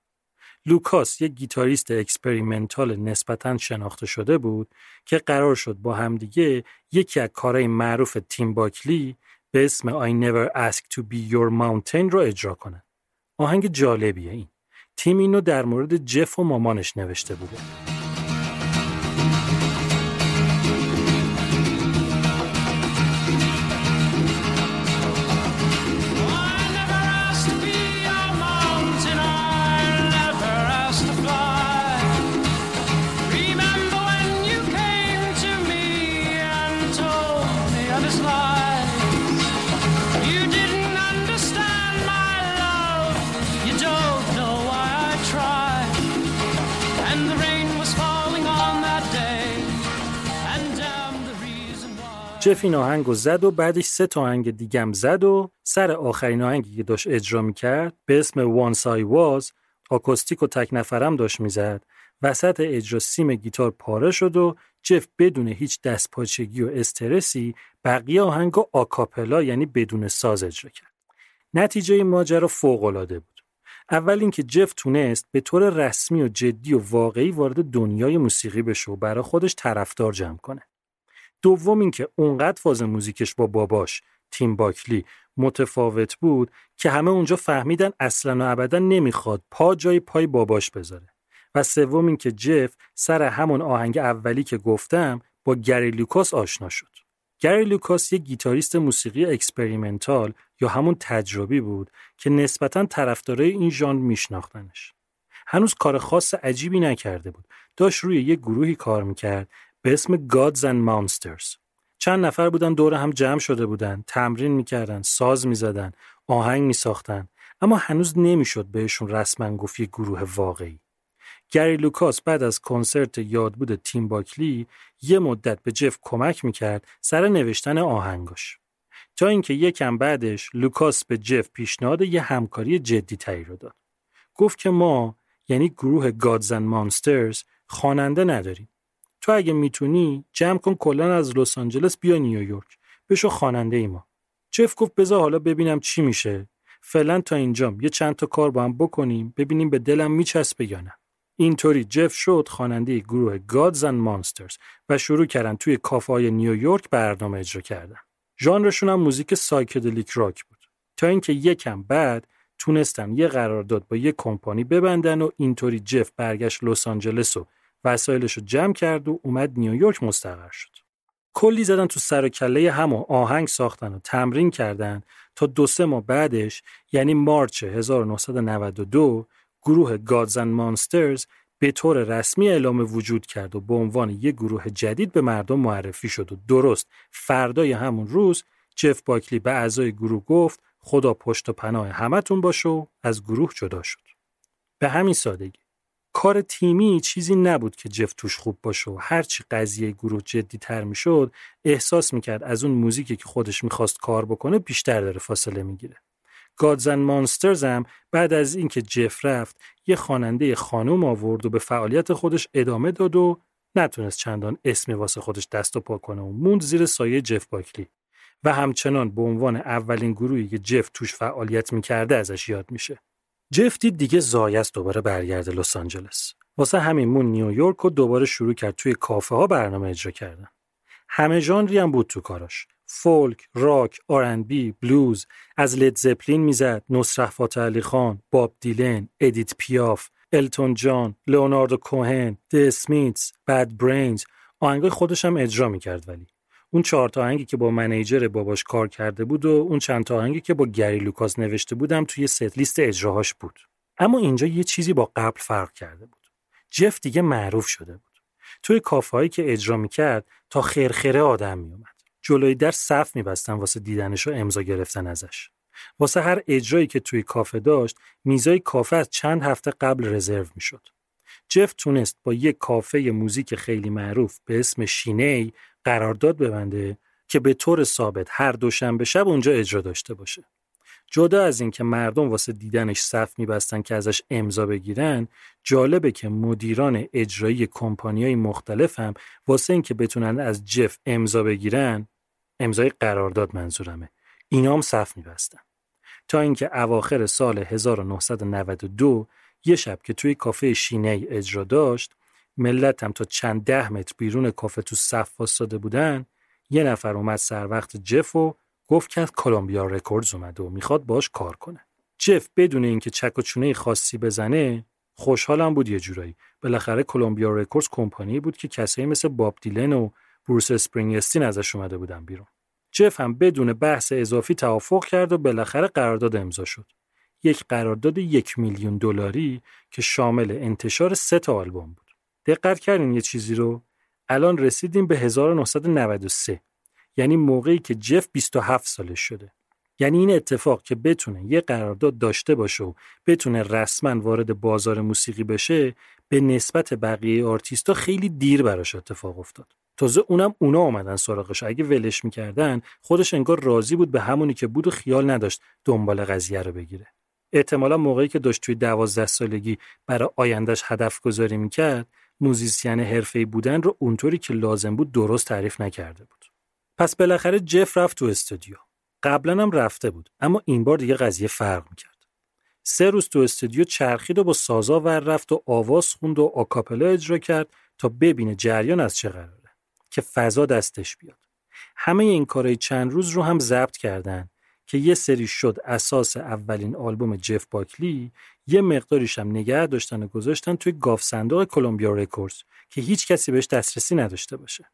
A: لوکاس یک گیتاریست experimental نسبتا شناخته شده بود که قرار شد با همدیگه یکی از کارهای معروف تیم باکلی به اسم I Never Ask to Be Your Mountain رو اجرا کنه. آهنگ جالبیه این. تیم اینو در مورد جف و مامانش نوشته بوده. جف این آهنگ زد و بعدش سه تا آهنگ دیگم زد و سر آخرین آهنگی که داشت اجرا می‌کرد به اسم Once I Was آکوستیک و تک نفرم داشت می‌زد. وسط اجرا سیم گیتار پاره شد و جف بدون هیچ دستپاچگی و استرسی بقیه آهنگ و آکاپلا یعنی بدون ساز اجرا کرد. نتیجه ماجرا فوق العاده بود. اول اینکه جف تونست به طور رسمی و جدی و واقعی وارد دنیای موسیقی بشه و برای خودش طرفدار جمع کنه. دوم اینکه اونقدر فاز موزیکش با باباش تیم باکلی متفاوت بود که همه اونجا فهمیدن اصلا و ابدا نمی‌خواد پا جای پای باباش بذاره. و سوم اینکه جف سر همون آهنگ اولی که گفتم با گری لوکاس آشنا شد. گری لوکاس یک گیتاریست موسیقی experimental یا همون تجربی بود که نسبتا طرفدارای این ژانر میشناختنش. هنوز کار خاص عجیبی نکرده بود. داشت روی یک گروهی کار می‌کرد به اسم Gods and Monsters. چند نفر بودن دور هم جمع شده بودن تمرین می‌کردن ساز می‌زدن آهنگ میساختن. اما هنوز نمی‌شد بهشون رسما گفت یک گروه واقعی. گری لوکاس بعد از کنسرت یادبود تیم باکلی یه مدت به جف کمک می‌کرد سر نوشتن آهنگاش. تا اینکه یکم بعدش لوکاس به جف پیشنهاد یه همکاری جدی تری رو داد. گفت که ما یعنی گروه and Monsters خواننده نداریم. تو اگه می‌تونی جمع کن کلا از لس آنجلس بیا نیویورک. بشو خواننده ما. جف گفت بذار حالا ببینم چی میشه. فعلا تا اینجام یه چند تا کار با هم بکنیم ببینیم به دلم میچسبه یا نه. اینطوری جف شد خواننده گروه Gods and Monsters و شروع کردن توی کافه نیویورک برنامه اجرا کردن. ژانرشون هم موزیک psychedelic rock بود. تا اینکه یکم بعد تونستن یه قرارداد با یه کمپانی ببندن و اینطوری جف برگشت لس آنجلس و وسایلش رو جمع کرد و اومد نیویورک مستقر شد. کلی زدن تو سر و کله هم و آهنگ ساختن و تمرین کردن تا دو سه ماه بعدش یعنی مارچ 1992 گروه and Monsters به طور رسمی اعلام وجود کرد و به عنوان یک گروه جدید به مردم معرفی شد و درست فردای همون روز جف باکلی به اعضای گروه گفت خدا پشت و پناه همتون باشه و از گروه جدا شد. به همین سادگی. کار تیمی چیزی نبود که جف توش خوب باشه و هرچی قضیه گروه جدی تر می شد احساس می‌کرد از اون موزیکی که خودش می‌خواست کار بکنه بیشتر داره فاصله می‌گیره. گادزن مانسترز هم بعد از اینکه جف رفت یه خواننده خانم آورد و به فعالیت خودش ادامه داد و نتونست چندان اسمی واسه خودش دست و پا کنه و موند زیر سایه جف باکلی و همچنان به عنوان اولین گروهی که جف توش فعالیت می‌کرده ازش یاد میشه. جف دید دیگه ضایع‌ست دوباره برگرده لس آنجلس. واسه همین موند نیویورک و دوباره شروع کرد توی کافه ها برنامه اجرا کردن. همه ژانری هم بود تو کاراش. فولک، راک، R&B، بلوز، از Led Zeppelin می‌زد، نصرت فاتح علی خان، باب دیلن، ادیت پیاف، التون جان، لئوناردو کوهن، The Smiths، Bad Brains، آهنگای خودش هم اجرا می‌کرد ولی اون چهار تا آهنگی که با manager باباش کار کرده بود و اون چند تا آهنگی که با گری لوکاس نوشته بود هم توی set list اجراهاش بود اما اینجا یه چیزی با قبل فرق کرده بود جف دیگه معروف شده بود توی کافهایی که اجرا می‌کرد تا خرخره آدم میومد جلوی در صف میبستن واسه دیدنش و امضا گرفتن ازش. واسه هر اجرایی که توی کافه داشت میزای کافه از چند هفته قبل رزرو می‌شد. جف تونست با یک کافه موزیک خیلی معروف به اسم شینی قرارداد ببنده که به طور ثابت هر دوشنبه شب اونجا اجرا داشته باشه. جدا از اینکه مردم واسه دیدنش صف میبستن که ازش امضا بگیرن جالبه که مدیران اجرایی کمپانیای مختلف هم واسه اینکه بتونن از جف امضا بگیرن امضای قرارداد منظورمه اینا هم صف میبستن تا اینکه اواخر سال 1992 یه شب که توی کافه Sin-é اجرا داشت ملت هم تا چند ده متر بیرون کافه تو صف وایستاده بودن یه نفر اومد سر وقت جف و گفت که از Columbia Records اومده و می‌خواد باش کار کنه. جف بدون اینکه چک و چونه خاصی بزنه خوشحالم بود یه جورایی. بالاخره Columbia Records کمپانی بود که کسایی مثل باب دیلن و بروس اسپرینگستین ازش اومده بودن بیرون. جف هم بدون بحث اضافی توافق کرد و بالاخره قرارداد امضا شد. یک قرارداد یک میلیون دلاری که شامل انتشار سه تا آلبوم بود. دقت کردین یه چیزی رو؟ الان رسیدیم به 1993 یعنی موقعی که جف 27 سالش شده. یعنی این اتفاق که بتونه یه قرارداد داشته باشه و بتونه رسما وارد بازار موسیقی بشه به نسبت بقیه آرتیستا خیلی دیر براش اتفاق افتاد. تازه اونم اونا آمدن سراغش. اگه ولش می‌کردن خودش انگار راضی بود به همونی که بود و خیال نداشت دنبال قضیه رو بگیره. احتمالا موقعی که داشت توی دوازده سالگی برای آیندهش هدف گذاری می‌کرد موزیسین حرفه‌ای بودن رو اونطوری که لازم بود درست تعریف نکرده بود پس بالاخره جف رفت تو استودیو. قبلا هم رفته بود اما این بار دیگه قضیه فرق می‌کرد. سه روز تو استودیو چرخید و با سازا ور رفت و آواز خوند و آکاپلا اجرا کرد تا ببینه جریان از چه قراره که فضا دستش بیاد. همه این کارهای چند روز رو هم ضبط کردن که یه سریش شد اساس اولین آلبوم جف باکلی یه مقداریش هم نگه داشتن و گذاشتن توی گاوصندوق Columbia Records که هیچ کسی بهش دسترسی نداشته باشه.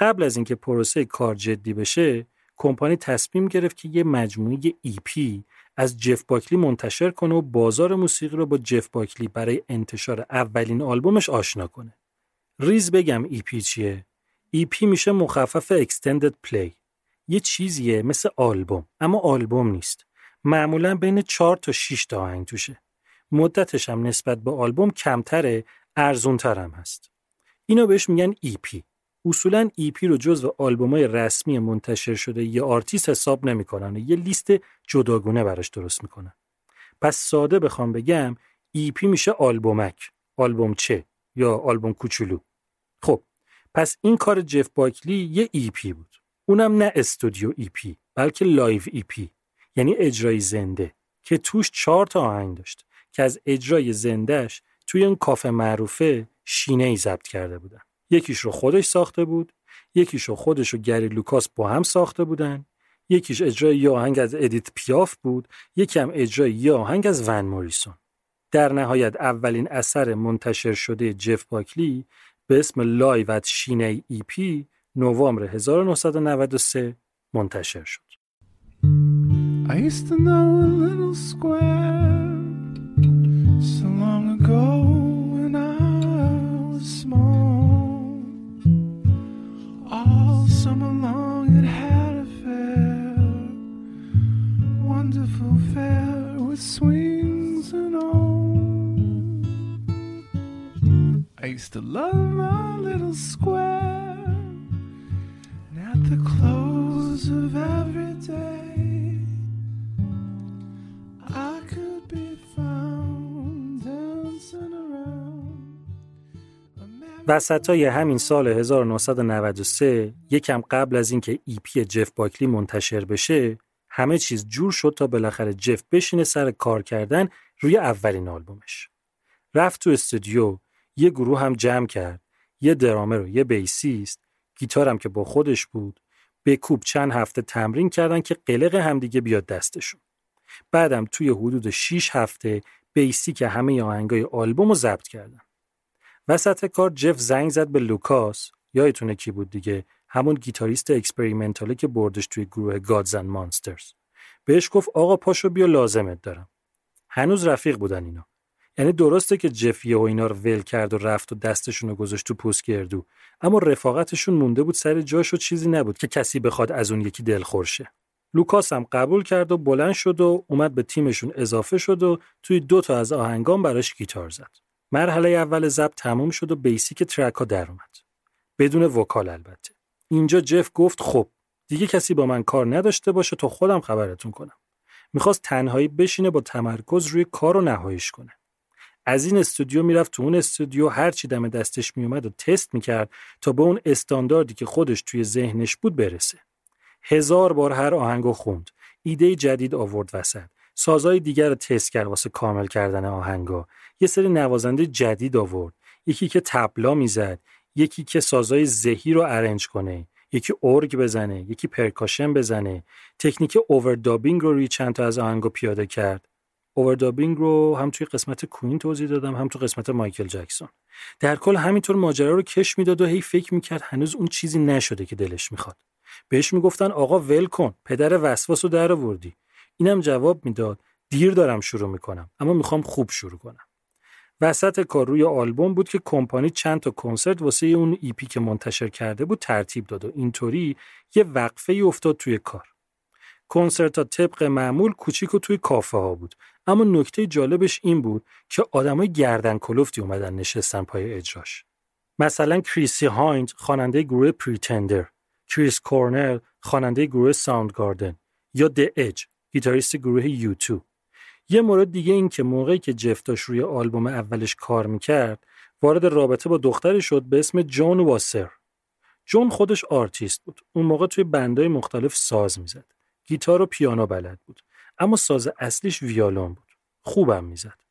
A: قبل از اینکه پروسه کار جدی بشه کمپانی تصمیم گرفت که یه مجموعه EP از جف باکلی منتشر کنه و بازار موسیقی رو با جف باکلی برای انتشار اولین آلبومش آشنا کنه. ریز بگم EP چیه؟ EP میشه مخفف Extended Play. یه چیزیه مثل آلبوم اما آلبوم نیست. معمولا بین 4 تا 6 تا آهنگ توشه. مدتش هم نسبت به آلبوم کمتره، ارزونتر هم هست. اینو بهش میگن EP. اصولا EP رو جزو آلبومای رسمی منتشر شده یه آرتیست حساب نمی‌کنن یه لیست جداگونه براش درست می‌کنن. پس ساده بخوام بگم EP میشه آلبومک. آلبومچه یا آلبوم کوچولو. خب پس این کار جف باکلی یه EP بود. اونم نه studio EP بلکه live EP یعنی اجرای زنده که توش چهار تا آهنگ داشت. که از اجرای زندهش توی اون کافه معروفه Sin-é ضبط کرده بودن. یکیش رو خودش ساخته بود یکیش رو خودش و گری لوکاس با هم ساخته بودن یکیش اجرای یه آهنگ از ادیت پیاف بود یکی هم اجرای یه آهنگ از ون موریسون. در نهایت اولین اثر منتشر شده جف باکلی به اسم Live at Sin-é EP نوامبر 1993 منتشر شد. I used to know a little square so long ago
C: when I was small, all summer long it had a fair, wonderful fair with
A: swings and all. I used to love my little square. And at the close of every day, I could be found وسط های همین سال 1993 یکم قبل از اینکه ایپی جف باکلی منتشر بشه همه چیز جور شد تا بالاخره جف بشینه سر کار کردن روی اولین آلبومش. رفت تو استودیو یه گروه هم جمع کرد یه درامر و یه bassist گیتارم که با خودش بود بکوب چند هفته تمرین کردن که قلق همدیگه بیاد دستشون بعدم توی حدود 6 هفته basic همه آهنگای آلبوم رو ضبط کردن وسط کار جف زنگ زد به لوکاس. یادتونه کی بود دیگه؟ همون گیتاریست experimental ه که بردش توی گروه Gods and Monsters بهش گفت آقا پاشو بیا لازمت دارم. هنوز رفیق بودن اینا. یعنی درسته که جف یهو اینا رو ول کرد و رفت و دستشون رو گذاشت تو پوست گردو. اما رفاقتشون مونده بود سر جاش و چیزی نبود که کسی بخواد از اون یکی دلخور شه لوکاس هم قبول کرد و بلند شد و اومد به تیمشون اضافه شد و توی دو تا از آهنگا هم براش گیتار زد. مرحله اول ضبط تموم شد و basic track ها در اومد. بدون vocal البته. اینجا جف گفت خب دیگه کسی با من کار نداشته باشه تا خودم خبرتون کنم. می‌خواست تنهایی بشینه با تمرکز روی کار رو نهاییش کنه. از این استودیو می‌رفت تو اون استودیو هر چی دم دستش میومد و تست می‌کرد تا به اون استانداردی که خودش توی ذهنش بود برسه. هزار بار هر آهنگو خوند. ایده جدید آورد وسط. سازهای دیگر رو تست کرد واسه کامل کردن آهنگا. یه سری نوازنده جدید آورد. یکی که تبلا می‌زد، یکی که سازهای ذهی رو ارنج کنه، یکی ارگ بزنه، یکی پرکاشن بزنه. تکنیک اووردابینگ رو روی چند تا از آهنگا پیاده کرد. اووردابینگ رو هم توی قسمت کوین توضیح دادم هم تو قسمت مایکل جکسون در کل همینطور ماجرا رو کش می‌داد و هی فکر می‌کرد هنوز اون چیزی نشده که دلش می‌خواد بهش می‌گفتن آقا ول کن پدر وسواس رو در آوردی اینم جواب می‌داد دیر دارم شروع می‌کنم اما می‌خوام خوب شروع کنم وسط کار روی آلبوم بود که کمپانی چند تا کنسرت واسه اون EP که منتشر کرده بود ترتیب داد و اینطوری یه وقفه ای افتاد توی کار. کنسرت ها طبق معمول کوچیک و توی کافه ها بود. اما نکته جالبش این بود که آدمای گردن کلفتی اومدن نشستن پای اجراش. مثلا کریسی هایند خواننده گروه Pretenders. کریس کورنل خواننده گروه Soundgarden یا The Edge گیتاریست گروه U2 یه مورد دیگه این که موقعی که جف داشت روی آلبوم اولش کار می‌کرد وارد رابطه با دختری شد به اسم جون واسر. جون خودش آرتیست بود. اون موقع توی band های مختلف ساز می‌زد. گیتار و پیانو بلد بود. اما ساز اصلیش ویالون بود. خوبم می‌زد.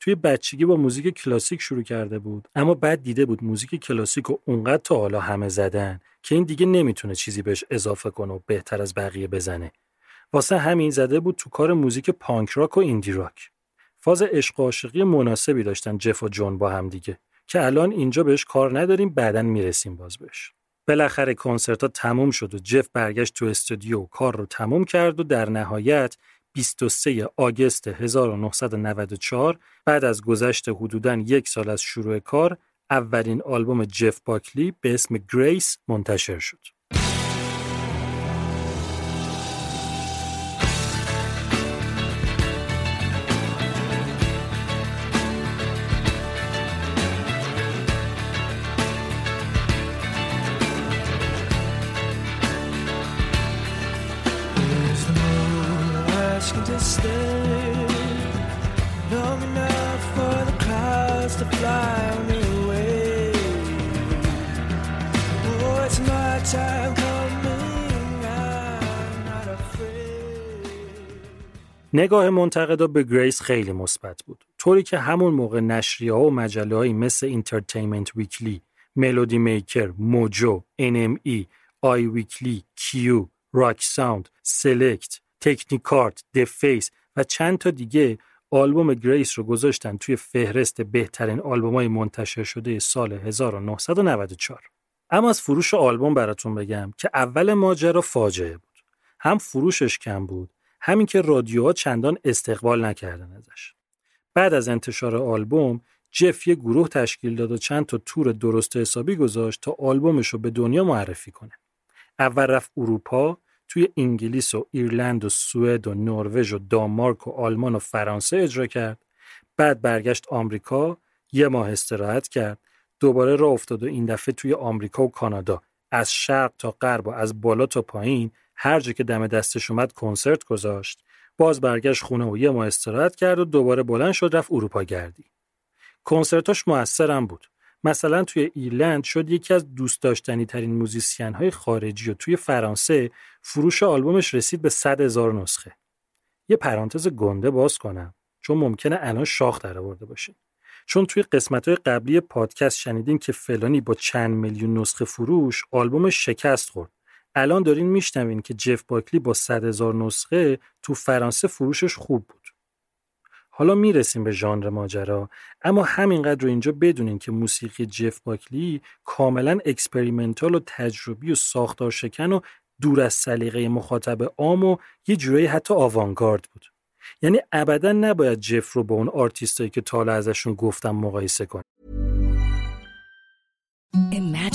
A: توی بچگی با موزیک کلاسیک شروع کرده بود. اما بعد دیده بود موزیک کلاسیک و اونقدر تا حالا همه زدن که این دیگه نمی‌تونه چیزی بهش اضافه کنه و بهتر از بقیه بزنه. واسه همین زده بود تو کار موزیک punk rock و indie rock فاز عشق و عاشقی مناسبی داشتن جف و جون با هم دیگه که الان اینجا بهش کار نداریم بعدا می‌رسیم باز بهش بالاخره کنسرت ها تموم شد و جف برگشت تو استودیو و کار رو تموم کرد و در نهایت 23 August 1994 بعد از گذشت حدوداً یک سال از شروع کار اولین آلبوم جف باکلی به اسم Grace منتشر شد. نگاه منتقدا به Grace خیلی مثبت بود. طوری که همون موقع نشریه ها و مجله مثل Entertainment Weekly Melody Maker Mojo NME Eye Weekly Q Rock Sound Select Technikart The Face و چند تا دیگه آلبوم Grace رو گذاشتن توی فهرست بهترین های منتشر شده سال 1994 اما از فروش آلبوم براتون بگم که اول ماجرا فاجعه بود. هم فروشش کم بود همین که رادیوها چندان استقبال نکردن ازش. بعد از انتشار آلبوم جف یه گروه تشکیل داد و چند تا تور درست حسابی گذاشت تا آلبومش رو به دنیا معرفی کنه. اول رفت اروپا توی انگلیس و ایرلند و سوئد و نروژ و دانمارک و آلمان و فرانسه اجرا کرد. بعد برگشت آمریکا یه ماه استراحت کرد. دوباره راه افتاد و این دفعه توی آمریکا و کانادا از شرق تا غرب و از بالا تا پایین هر جا که دم دستش اومد کنسرت گذاشت. باز برگشت خونه و یه ماه استراحت کرد و دوباره بلند شد رفت اروپا گردی. کنسرتاش موثرم بود. مثلا توی ایرلند شد یکی از دوست داشتنی ترین موزیسین های خارجی و توی فرانسه فروش آلبومش رسید به 100 هزار نسخه. یه پرانتز گنده باز کنم چون ممکنه الان شاخ در آورده باشه. چون توی قسمت های قبلی پادکست شنیدین که فلانی با چند میلیون نسخه فروش آلبومش شکست خورد. الان دارین میشنوین که جف باکلی با 100 هزار نسخه تو فرانسه فروشش خوب بود. حالا می‌رسیم به ژانر ماجرا اما همینقدر رو اینجا بدونین که موسیقی جف باکلی کاملا experimental و تجربی و ساختار شکن و دور از سلیقه مخاطب عام و یه جورایی حتی آوانگارد بود. یعنی ابدا نباید جف رو با اون آرتیستایی که تا حالا ازشون گفتم مقایسه کنین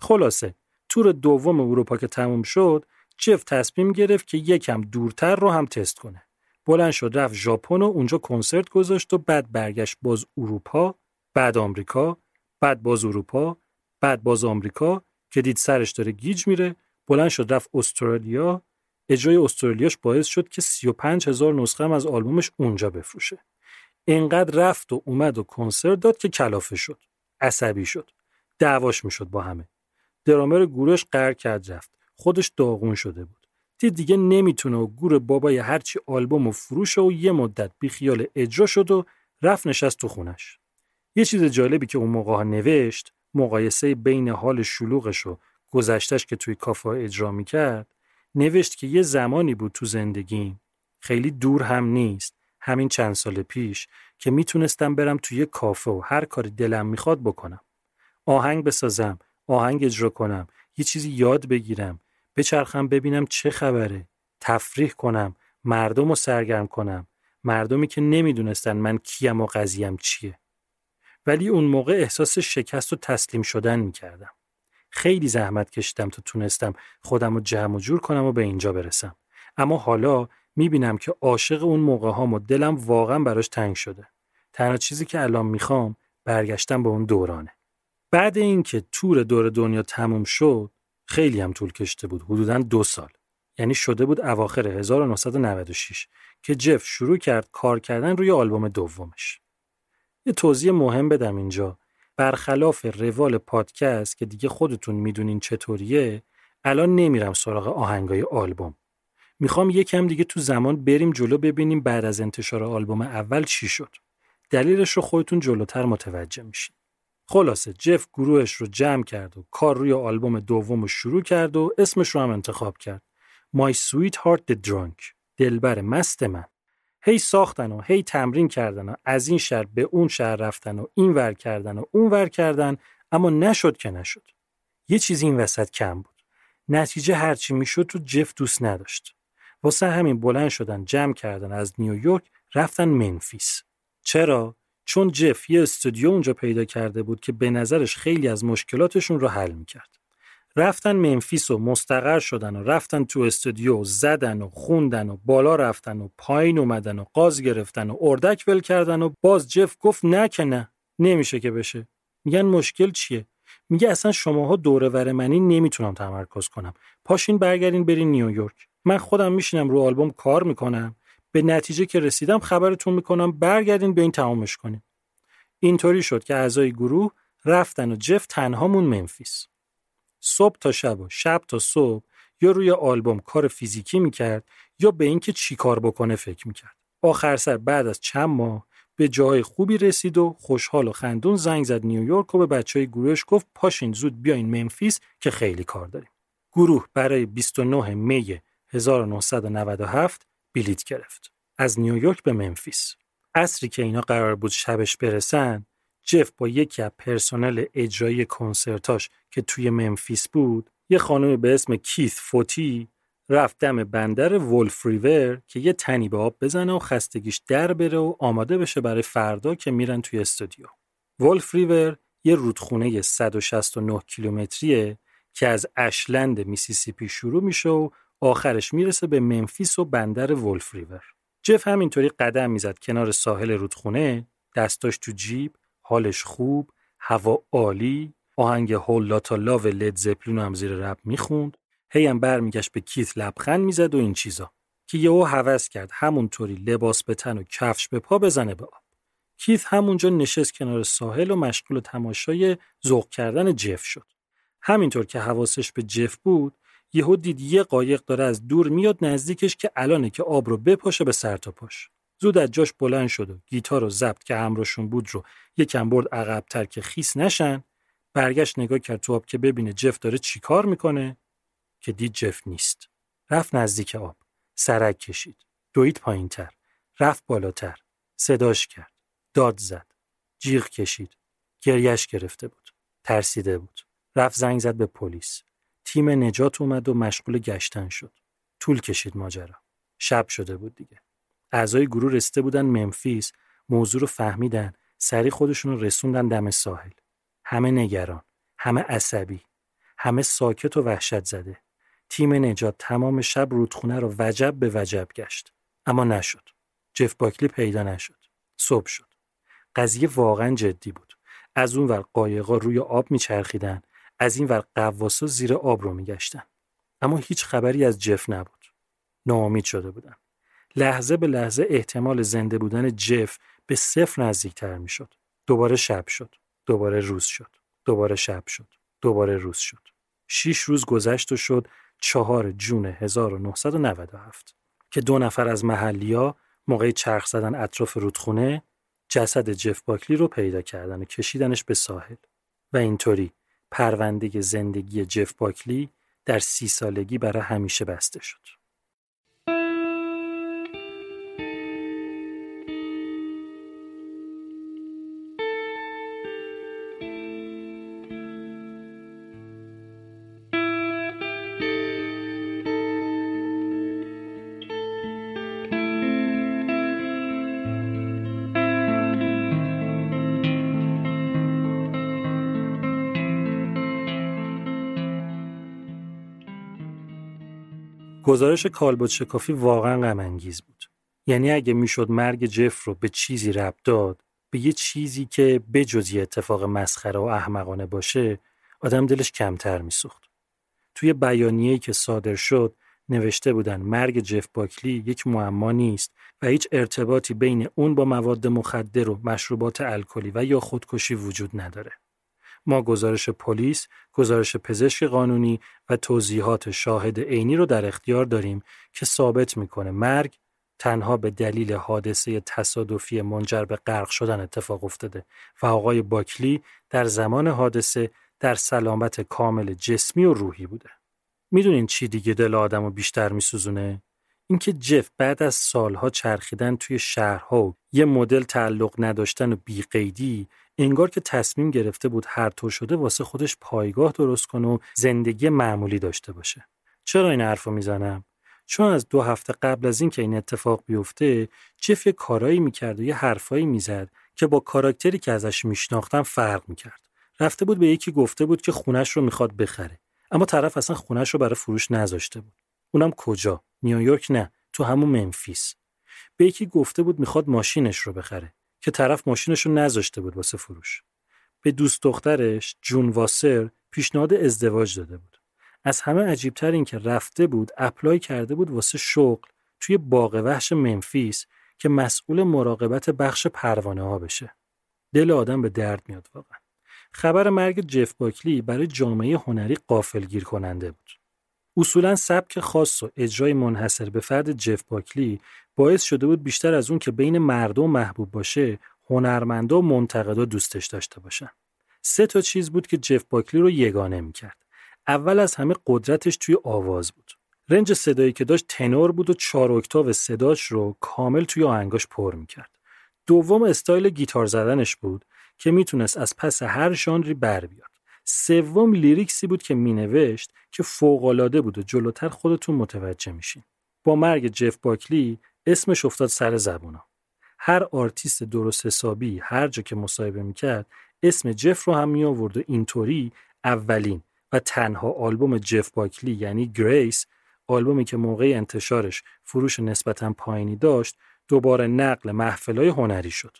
A: خلاصه تور دوم اروپا که تموم شد جف تصمیم گرفت که یکم دورتر رو هم تست کنه. بلند شد رفت ژاپن و اونجا کنسرت گذاشت و بعد برگشت باز اروپا بعد آمریکا بعد باز اروپا بعد باز آمریکا که دید سرش داره گیج میره. بلند شد رفت استرالیا. اجرای استرالیاش باعث شد که 35 هزار نسخه از آلبومش اونجا بفروشه. اینقدر رفت و اومد و کنسرت داد که کلافه شد. عصبی شد. دعواش می‌شد با همه. درامر گورش قر کرد رفت. خودش داغون شده بود. دید دیگه نمی‌تونه و گور بابای هرچی آلبوم و فروش و یه مدت بیخیال اجرا شد و رفت نشست تو خونش. یه چیز جالبی که اون موقع نوشت مقایسه بین حال شلوغش و گذشتش که توی کافه اجرا می‌کرد نوشت که یه زمانی بود تو زندگیم. خیلی دور هم نیست. همین چند سال پیش که می‌تونستم برم توی کافه و هر کاری دلم می‌خواد بکنم. آهنگ بسازم. آهنگ اجرا کنم یه چیزی یاد بگیرم بچرخم ببینم چه خبره. تفریح کنم مردم رو سرگرم کنم. مردمی که نمی‌دونستن من کیم و قضیم چیه. ولی اون موقع احساس شکست و تسلیم شدن می‌کردم. خیلی زحمت کشیدم تا تونستم خودم رو جمع و جور کنم و به اینجا برسم. اما حالا می‌بینم که عاشق اون موقع ها و دلم واقعا براش تنگ شده. تنها چیزی که الان می‌خوام برگشتم به اون دورانه. بعد اینکه تور دور دنیا تموم شد خیلی هم طول کشته بود. حدودا دو سال. یعنی شده بود اواخر 1996 که جف شروع کرد کار کردن روی آلبوم دومش. یه توضیح مهم بدم اینجا. برخلاف روال پادکست که دیگه خودتون می‌دونین چطوریه الان نمیرم سراغ آهنگای آلبوم. می‌خوام یکم دیگه تو زمان بریم جلو ببینیم بعد از انتشار آلبوم اول چی شد. دلیلش رو خودتون جلوتر متوجه میشین. خلاصه جف گروهش رو جمع کرد و کار روی آلبوم دوم رو شروع کرد و اسمش رو هم انتخاب کرد. My Sweet Heart the Drunk. دلبر مست من. هی ساختن و هی تمرین کردن و از این شهر به اون شهر رفتن و این ور کردن و اون ور کردن اما نشد که نشد. یه چیزی این وسط کم بود. نتیجه هرچی می‌شد تو جف دوست نداشت. واسه همین بلند شدن جمع کردن از نیویورک رفتن منفیس. چرا؟ چون جف یه استودیو اونجا پیدا کرده بود که به نظرش خیلی از مشکلاتشون رو حل می‌کرد. رفتن منفیس و مستقر شدن و رفتن تو استودیو زدن و خوندن و بالا رفتن و پایین اومدن و قاز گرفتن و اردک ول کردن و باز جف گفت نه که نه نمیشه که بشه. میگن مشکل چیه؟ میگه اصلا شماها دوره ور منی نمی‌تونم تمرکز کنم. پاشین برگردین برین نیویورک. من خودم میشینم رو آلبوم کار می‌کنم. به نتیجه که رسیدم خبرتون می‌کنم برگردین به این تمامش کنیم. اینطوری شد که اعضای گروه رفتن و جف تنهامون منفیس. صبح تا شب و شب تا صبح یا روی آلبوم کار فیزیکی می‌کرد یا به اینکه چی کار بکنه فکر می‌کرد. آخر سر بعد از چند ماه به جای خوبی رسید و خوشحال و خندون زنگ زد نیویورک و به بچه های گروهش گفت پاشین زود بیاین منفیس که خیلی کار داریم. گروه برای 29 می 1997 بلیت گرفت. از نیویورک به منفیس. عصری که اینا قرار بود شبش برسن جف با یکی از پرسنل اجرایی کنسرتاش که توی منفیس بود یه خانمی به اسم کیث فوتی رفت دم بندر Wolf River که یه تنی به آب بزنه و خستگیش در بره و آماده بشه برای فردا که میرن توی استودیو. Wolf River یه رودخونه 169 کیلومتریه که از اشلند میسیسیپی شروع میشه و آخرش می‌رسه به منفیس و بندر ولف ریور. جف همینطوری قدم می‌زد کنار ساحل رودخونه، دستاش تو جیب، حالش خوب، هوا عالی، آهنگ هولاتا لاو لید زپلین هم زیر رب می‌خوند، هی هم برمیگشت به کیت لبخند می‌زد و این چیزا که یهو هوس کرد همونطوری لباس به تن و کفش به پا بزنه به آب. کیت همونجا نشست کنار ساحل و مشغول تماشای ذوق کردن جف شد. همینطور که حواسش به جف بود، یهو دید یه قایق داره از دور میاد نزدیکش که الانه که آب رو بپاشه به سر تا پاش. زود از جاش بلند شد و گیتار رو ضبط که همراهشون بود رو یکم برد عقبتر که خیس نشن. برگشت نگاه کرد تو آب که ببینه جف داره چیکار می‌کنه؟ که دید جف نیست. رفت نزدیک آب. سرک کشید. دوید پایینتر. رفت بالاتر. صداش کرد. داد زد. جیغ کشید. گریش گرفته بود. ترسیده بود. رفت زنگ زد به پلیس. تیم نجات اومد و مشغول گشتن شد. طول کشید ماجرا. شب شده بود دیگه. اعضای گروه رسیده بودن ممفیس موضوع رو فهمیدن سری خودشون رو رسوندن دم ساحل. همه نگران همه عصبی همه ساکت و وحشت زده. تیم نجات تمام شب رودخونه رو وجب به وجب گشت. اما نشد. جف باکلی پیدا نشد. صبح شد. قضیه واقعا جدی بود. از اون ور قایقا روی آب میچرخیدن. از این ور قواسا زیر آب رو میگشتن. اما هیچ خبری از جف نبود. ناامید شده بودن. لحظه به لحظه احتمال زنده بودن جف به صفر نزدیکتر می‌شد. دوباره شب شد. دوباره روز شد. دوباره شب شد. دوباره روز شد. شیش روز گذشت و شد چهار جون 1997 که دو نفر از محلیا موقع چرخ زدن اطراف رودخونه جسد جف باکلی رو پیدا کردن و کشیدنش به ساحل. و اینطوری پرونده زندگی جف باکلی در سی سالگی برای همیشه بسته شد. گزارش کالبد شکافی واقعا غم بود. یعنی اگه می‌شد مرگ جف رو به چیزی ربط داد، به یه چیزی که بجز یه اتفاق مسخره و احمقانه باشه، آدم دلش کمتر میسوخت. توی بیانیه‌ای که صادر شد، نوشته بودن مرگ جف باکلی یک معما نیست و هیچ ارتباطی بین اون با مواد مخدر و مشروبات الکلی و یا خودکشی وجود نداره. ما گزارش پلیس، گزارش پزشک قانونی و توضیحات شاهد عینی رو در اختیار داریم که ثابت می‌کنه مرگ تنها به دلیل حادثه تصادفی منجر به غرق شدن اتفاق افتاده و آقای باکلی در زمان حادثه در سلامت کامل جسمی و روحی بوده. می‌دونین چی دیگه دل آدم بیشتر میسوزونه؟ اینکه جف بعد از سالها چرخیدن توی شهرها و یه مدل تعلق نداشتن و بیقیدی انگار که تصمیم گرفته بود هر طور شده واسه خودش پایگاه درست کنه و زندگی معمولی داشته باشه. چرا این حرفو می‌زنم؟ چون از دو هفته قبل از اینکه این اتفاق بیفته جف یه کارایی می‌کرد و یه حرفایی می‌زد که با کاراکتری که ازش میشناختم فرق می‌کرد. رفته بود به یکی گفته بود که خونش رو می‌خواد بخره. اما طرف اصلا خونش رو برای فروش نذاشته بود. اونم کجا؟ نیویورک نه، تو همون منفیس. به یکی گفته بود می‌خواد ماشینش رو بخره. که طرف ماشینش رو نذاشته بود واسه فروش. به دوست دخترش جون واسر پیشنهاد ازدواج داده بود. از همه عجیبتر این که رفته بود اپلای کرده بود واسه شغل توی باغ وحش منفیس که مسئول مراقبت بخش پروانه ها بشه. دل آدم به درد میاد واقعا. خبر مرگ جف باکلی برای جامعه هنری قافلگیر کننده بود. اصولا سبک خاص و اجرای منحصر به فرد جف باکلی باعث شده بود بیشتر از اون که بین مردم محبوب باشه هنرمندا و منتقدا دوستش داشته باشن. سه تا چیز بود که جف باکلی رو یگانه می‌کرد. اول از همه قدرتش توی آواز بود. رنج صدایی که داشت تنور بود و چهار اکتاو صداش رو کامل توی آهنگاش پر می‌کرد. دوم استایل گیتار زدنش بود که می‌تونست از پس هر ژانری بر بیاد. سوم لیریکسی بود که مینوشت که فوقالعاده بود و جلوتر خودتون متوجه میشین با مرگ جف باکلی اسمش افتاد سر زبونا هر آرتیست درست حسابی هر جا که مصاحبه می‌کرد اسم جف رو هم می آورد و اینطوری اولین و تنها آلبوم جف باکلی یعنی Grace آلبومی که موقع انتشارش فروش نسبتا پایینی داشت دوباره نقل محفلای هنری شد.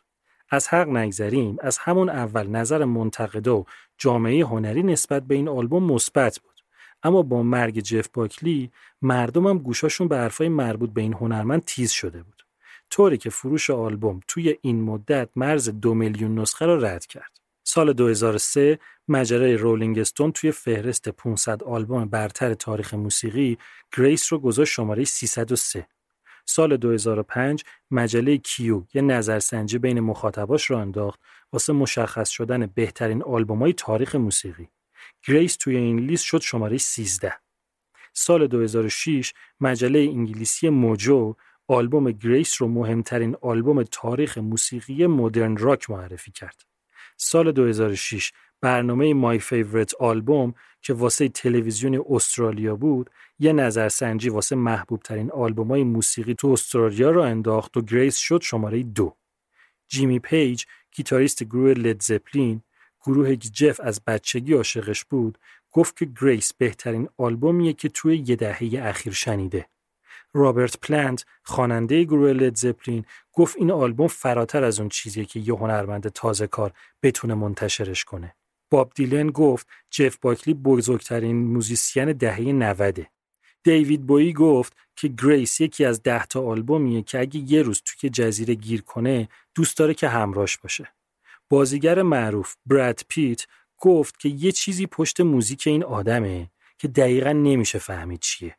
A: از حق نگذریم از همون اول نظر منتقدا و جامعه هنری نسبت به این آلبوم مثبت بود. اما با مرگ جف باکلی مردمم گوشاشون به حرفای مربوط به این هنرمند تیز شده بود. طوری که فروش آلبوم توی این مدت مرز دو میلیون نسخه را رد کرد. سال 2003 مجله Rolling Stone توی فهرست 500 آلبوم برتر تاریخ موسیقی Grace رو گذاشت شماره 303 سال 2005 مجله Q یه نظرسنجی بین مخاطباش راه انداخت واسه مشخص شدن بهترین آلبومای تاریخ موسیقی. Grace توی این لیست شد شماره 13. سال 2006 مجله انگلیسی Mojo آلبوم Grace رو مهمترین آلبوم تاریخ موسیقی مدرن راک معرفی کرد. سال 2006 برنامه My Favourite Album که واسه تلویزیون استرالیا بود یه نظرسنجی واسه محبوب ترین آلبوم های موسیقی تو استرالیا راه انداخت و Grace شد شماره دو. جیمی پیج گیتاریست گروه Led Zeppelin گروه جف از بچگی عاشقش بود گفت که Grace بهترین آلبومیه که توی یه دهه اخیر شنیده. رابرت پلنت خواننده گروه Led Zeppelin گفت این آلبوم فراتر از اون چیزیه که یه هنرمند تازه کار بتونه منتشرش کنه. باب دیلن گفت جف باکلی بزرگترین موزیسین دهه 90 دیوید بویی گفت که Grace یکی از ده تا آلبومیه که اگه یه روز توی جزیره گیر کنه دوست داره که همراش باشه. بازیگر معروف براد پیت گفت که یه چیزی پشت موزیک این آدمه که دقیقا نمیشه فهمید چیه.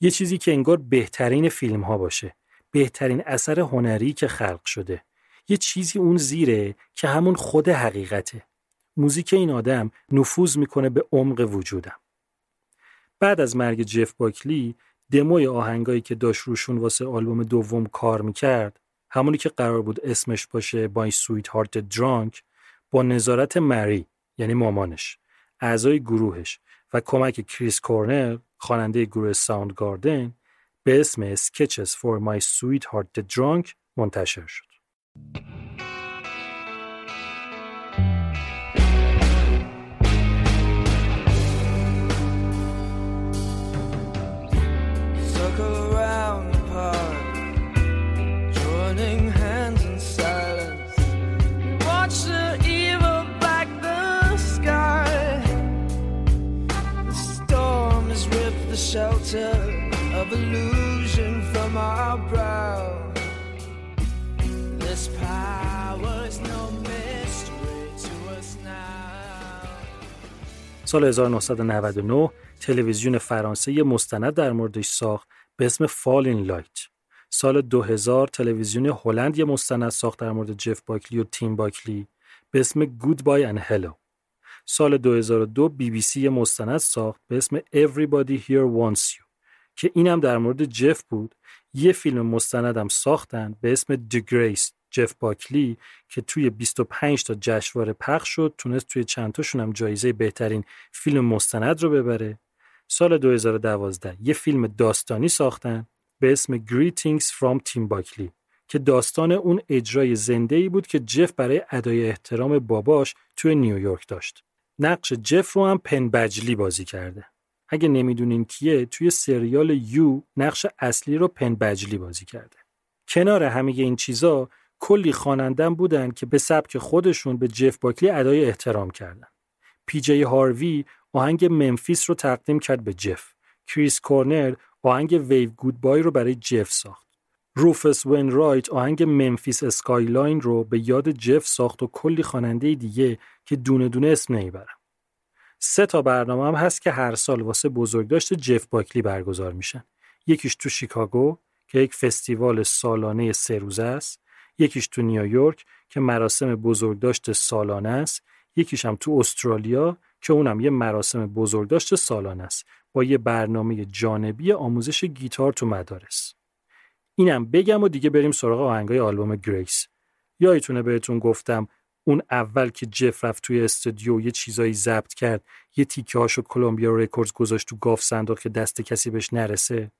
A: یه چیزی که انگار بهترین فیلم ها باشه. بهترین اثر هنری که خلق شده. یه چیزی اون زیره که همون خود حقیقته. موزیک این آدم نفوذ می‌کنه به عمق وجودم. بعد از مرگ جف باکلی دموی آهنگایی که داشت روشون واسه آلبوم دوم کار می‌کرد همونی که قرار بود اسمش باشه My Sweetheart the Drunk با نظارت مری یعنی مامانش اعضای گروهش و کمک کریس کورنل خواننده گروه Soundgarden به اسم Sketches for My Sweetheart the Drunk منتشر شد. Of illusion from our brow. This power is no mystery to us now. سال 1999 تلویزیون فرانسه یه مستند در موردش ساخت به اسم فالین لایت. سال 2000 تلویزیون هلند یه مستند ساخت در مورد جف باکلی و تیم باکلی به اسم گود بای ان هلو. سال 2002 بی بی سی یه مستند ساخت به اسم Everybody Here Wants You که اینم در مورد جف بود. یه فیلم مستندم ساختن به اسم The Grace. جف باکلی که توی 25 تا جشنواره پخش شد تونست توی چند تاشون هم جایزه بهترین فیلم مستند رو ببره. سال 2012 یه فیلم داستانی ساختن به اسم Greetings from Tim باکلی که داستان اون اجرای زنده ای بود که جف برای ادای احترام باباش توی نیویورک داشت. نقش جف رو هم پن بجلی بازی کرده. اگه نمی‌دونین کیه توی سریال You نقش اصلی رو پن بجلی بازی کرده. کنار همه این چیزا کلی خواننده بودن که به سبک خودشون به جف باکلی ادای احترام کردن. پی جی هاروی آهنگ Memphis رو تقدیم کرد به جف. کریس کورنل آهنگ Wave Goodbye رو برای جف ساخت. روفس وین رایت آهنگ Memphis Skyline رو به یاد جف ساخت و کلی خواننده دیگه که دونه دونه اسم نمی‌برم. سه تا برنامه هم هست که هر سال واسه بزرگداشت جف باکلی برگزار میشن. یکیش تو شیکاگو که یک فستیوال سالانه سه روزه است، یکیش تو نیویورک که مراسم بزرگداشت سالانه است، یکیش هم تو استرالیا که اونم یه مراسم بزرگداشت سالانه است با یه برنامه جانبی آموزش گیتار تو مدارس. اینم بگم و دیگه بریم سراغ آهنگای آلبوم Grace. یادتونه بهتون گفتم اون اول که جف رفت توی استودیو یه چیزایی ضبط کرد یه تیکه هاشو Columbia Records گذاشت تو گاوصندوق که دست کسی بهش نرسه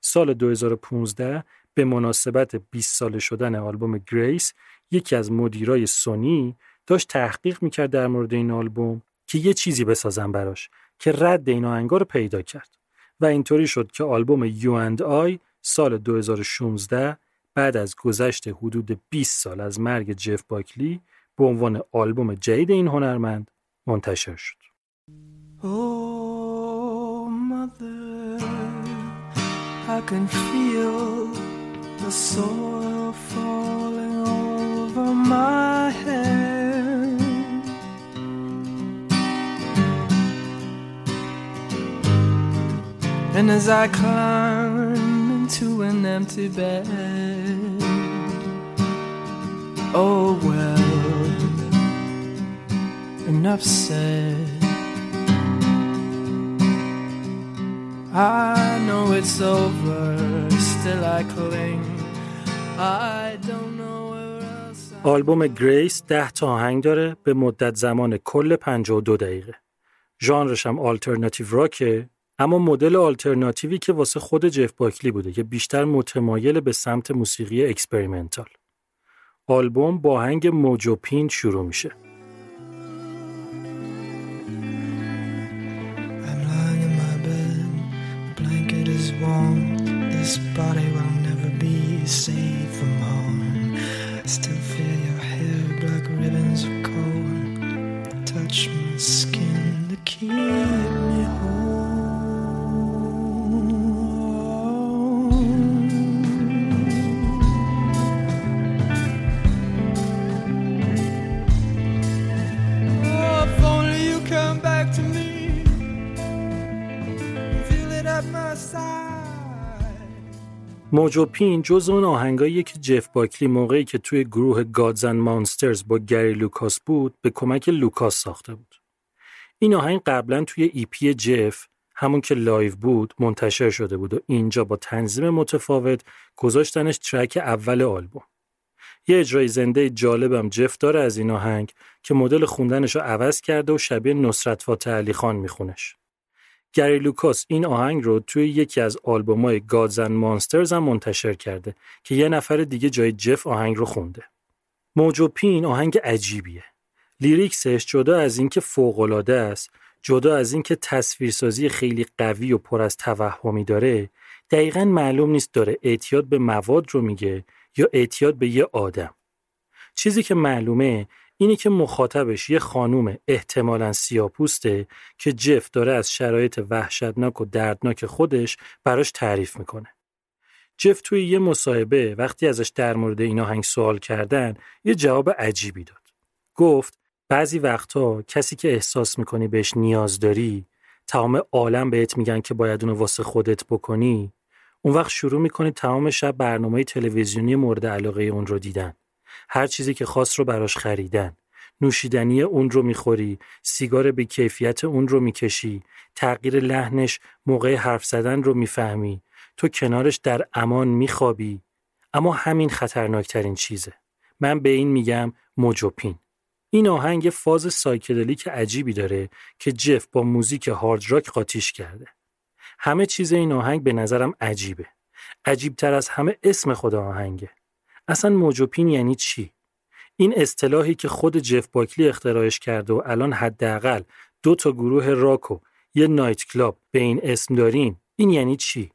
A: سال 2015 به مناسبت 20 ساله شدن آلبوم Grace یکی از مدیرای سونی داشت تحقیق می‌کرد در مورد این آلبوم که یه چیزی بسازن براش که رد این آهنگا رو پیدا کرد و اینطوری شد که آلبوم You and I سال 2016 بعد از گذشت حدود 20 سال از مرگ جف باکلی به عنوان آلبوم جدید این هنرمند منتشر شد.
B: Oh. And as I climb an empty bed, oh well, enough said. I know it's over, still I cling. I don't know where else I
A: آلبوم گریس ده تا آهنگ داره به مدت زمان کل 52 دقیقه. ژانرش هم آلترناتیو راکه اما مدل آلترناتیوی که واسه خود جف باکلی بوده که بیشتر متمایل به سمت موسیقی experimental. آلبوم با آهنگ Mojo Pin شروع میشه.
B: I'm lying in my bed,
A: Mojo Pin جز اون آهنگایی که جف باکلی موقعی که توی گروه Gods and Monsters با گری لوکاس بود به کمک لوکاس ساخته بود. این آهنگ قبلا توی EP جف همون که live بود منتشر شده بود و اینجا با تنظیم متفاوت گذاشتنش track اول آلبوم. یه اجرای زنده جالبم جف داره از این آهنگ که مدل خوندنش رو عوض کرده و شبیه نصرت فاتح علی خان میخونش. گری لوکاس این آهنگ رو توی یکی از آلبومای Gods and Monsters هم منتشر کرده که یه نفر دیگه جای جف آهنگ رو خونده. Mojo Pin آهنگ عجیبیه. lyrics ش جدا از اینکه فوق‌العاده است، جدا از اینکه تصویرسازی خیلی قوی و پر از توهمی داره، دقیقا معلوم نیست داره اعتیاد به مواد رو میگه یا اعتیاد به یه آدم. چیزی که معلومه اینه که مخاطبش یه خانوم احتمالاً سیاپوسته که جف داره از شرایط وحشتناک و دردناک خودش براش تعریف می‌کنه. جف توی یه مصاحبه وقتی ازش در مورد این آهنگ سوال کردن یه جواب عجیبی داد. گفت بعضی وقتا کسی که احساس می‌کنی بهش نیاز داری تمام عالم بهت میگن که باید اونو واسه خودت بکنی اون وقت شروع می‌کنی تمام شب برنامه تلویزیونی مورد علاقه اون رو دیدن هر چیزی که خواست رو براش خریدن نوشیدنی اون رو می‌خوری سیگار به کیفیت اون رو می‌کشی تغییر لحنش موقع حرف زدن رو می‌فهمی تو کنارش در امان میخوابی اما همین خطرناکترین چیزه من به این میگم Mojo Pin این آهنگ فاز psychedelic عجیبی داره که جف با موزیک hard rock قاطیش کرده. همه چیز این آهنگ به نظرم عجیبه. عجیبتر از همه اسم خود آهنگه. اصلا Mojo Pin یعنی چی؟ این اصطلاحی که خود جف باکلی اختراعش کرده و الان حداقل دو تا گروه راک یه nightclub به این اسم داریم این یعنی چی؟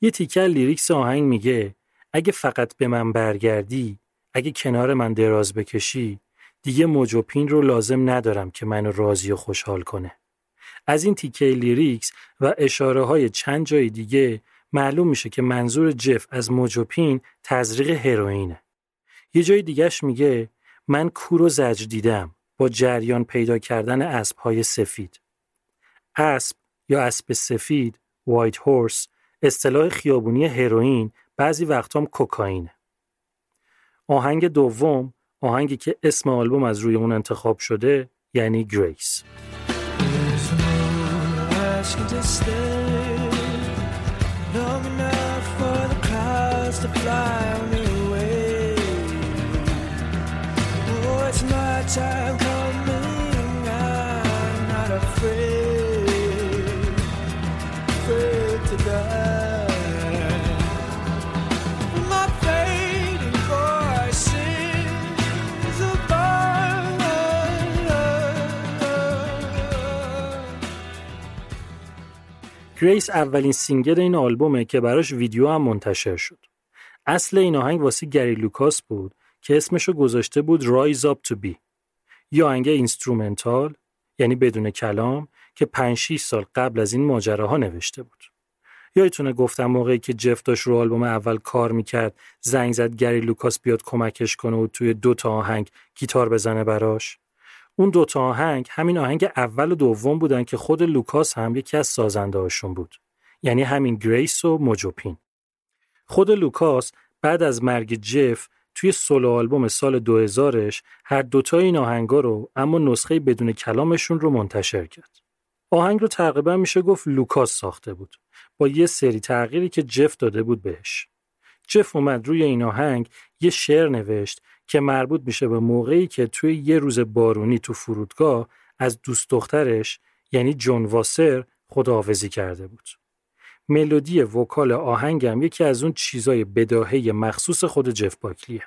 A: یه تیکه lyrics آهنگ میگه اگه فقط به من برگردی اگه کنار من دراز بکشی دیگه Mojo Pin رو لازم ندارم که منو راضی و خوشحال کنه. از این تیکه lyrics و اشاره های چند جای دیگه معلوم میشه که منظور جف از Mojo Pin تزریق هروئینه. یه جای دیگهش میگه من کور و زجر دیدم با جریان پیدا کردن اسبهای سفید. اسب یا اسب سفید white horse اصطلاح خیابونی هروئین بعضی وقتا هم کوکائینه. آهنگ دوم آهنگی که اسم آلبوم از روی اون انتخاب شده یعنی
B: Grace to fly me way. Oh, it's my time coming. I'm not afraid, afraid to die.
A: Grace اولین single این آلبومه که براش ویدیو هم منتشر شد. اصل این آهنگ واسه گری لوکاس بود که اسمشو گذاشته بود Rise Up to Be. یه آهنگ instrumental یعنی بدون کلام که 5 6 سال قبل از این ماجراها نوشته بود. یادتونه گفتم موقعی که جف داشت رو آلبوم اول کار می‌کرد زنگ زد گری لوکاس بیاد کمکش کنه و توی دو تا آهنگ گیتار بزنه براش اون دو تا آهنگ همین آهنگ اول و دوم بودن که خود لوکاس هم یکی از سازنده هاشون بود یعنی همین Grace و Mojo Pin خود لوکاس بعد از مرگ جف توی solo album سال 2000ش هر دوتا این آهنگا رو اما نسخه بدون کلامشون رو منتشر کرد. آهنگ رو تقریبا میشه گفت لوکاس ساخته بود با یه سری تغییری که جف داده بود بهش. جف اومد روی این آهنگ یه شعر نوشت که مربوط میشه به موقعی که توی یه روز بارونی تو فرودگاه از دوست دخترش یعنی جون واسر خداحافظی کرده بود. ملودی وکال آهنگم یکی از اون چیزای بداهه مخصوص خود جف باکلیه.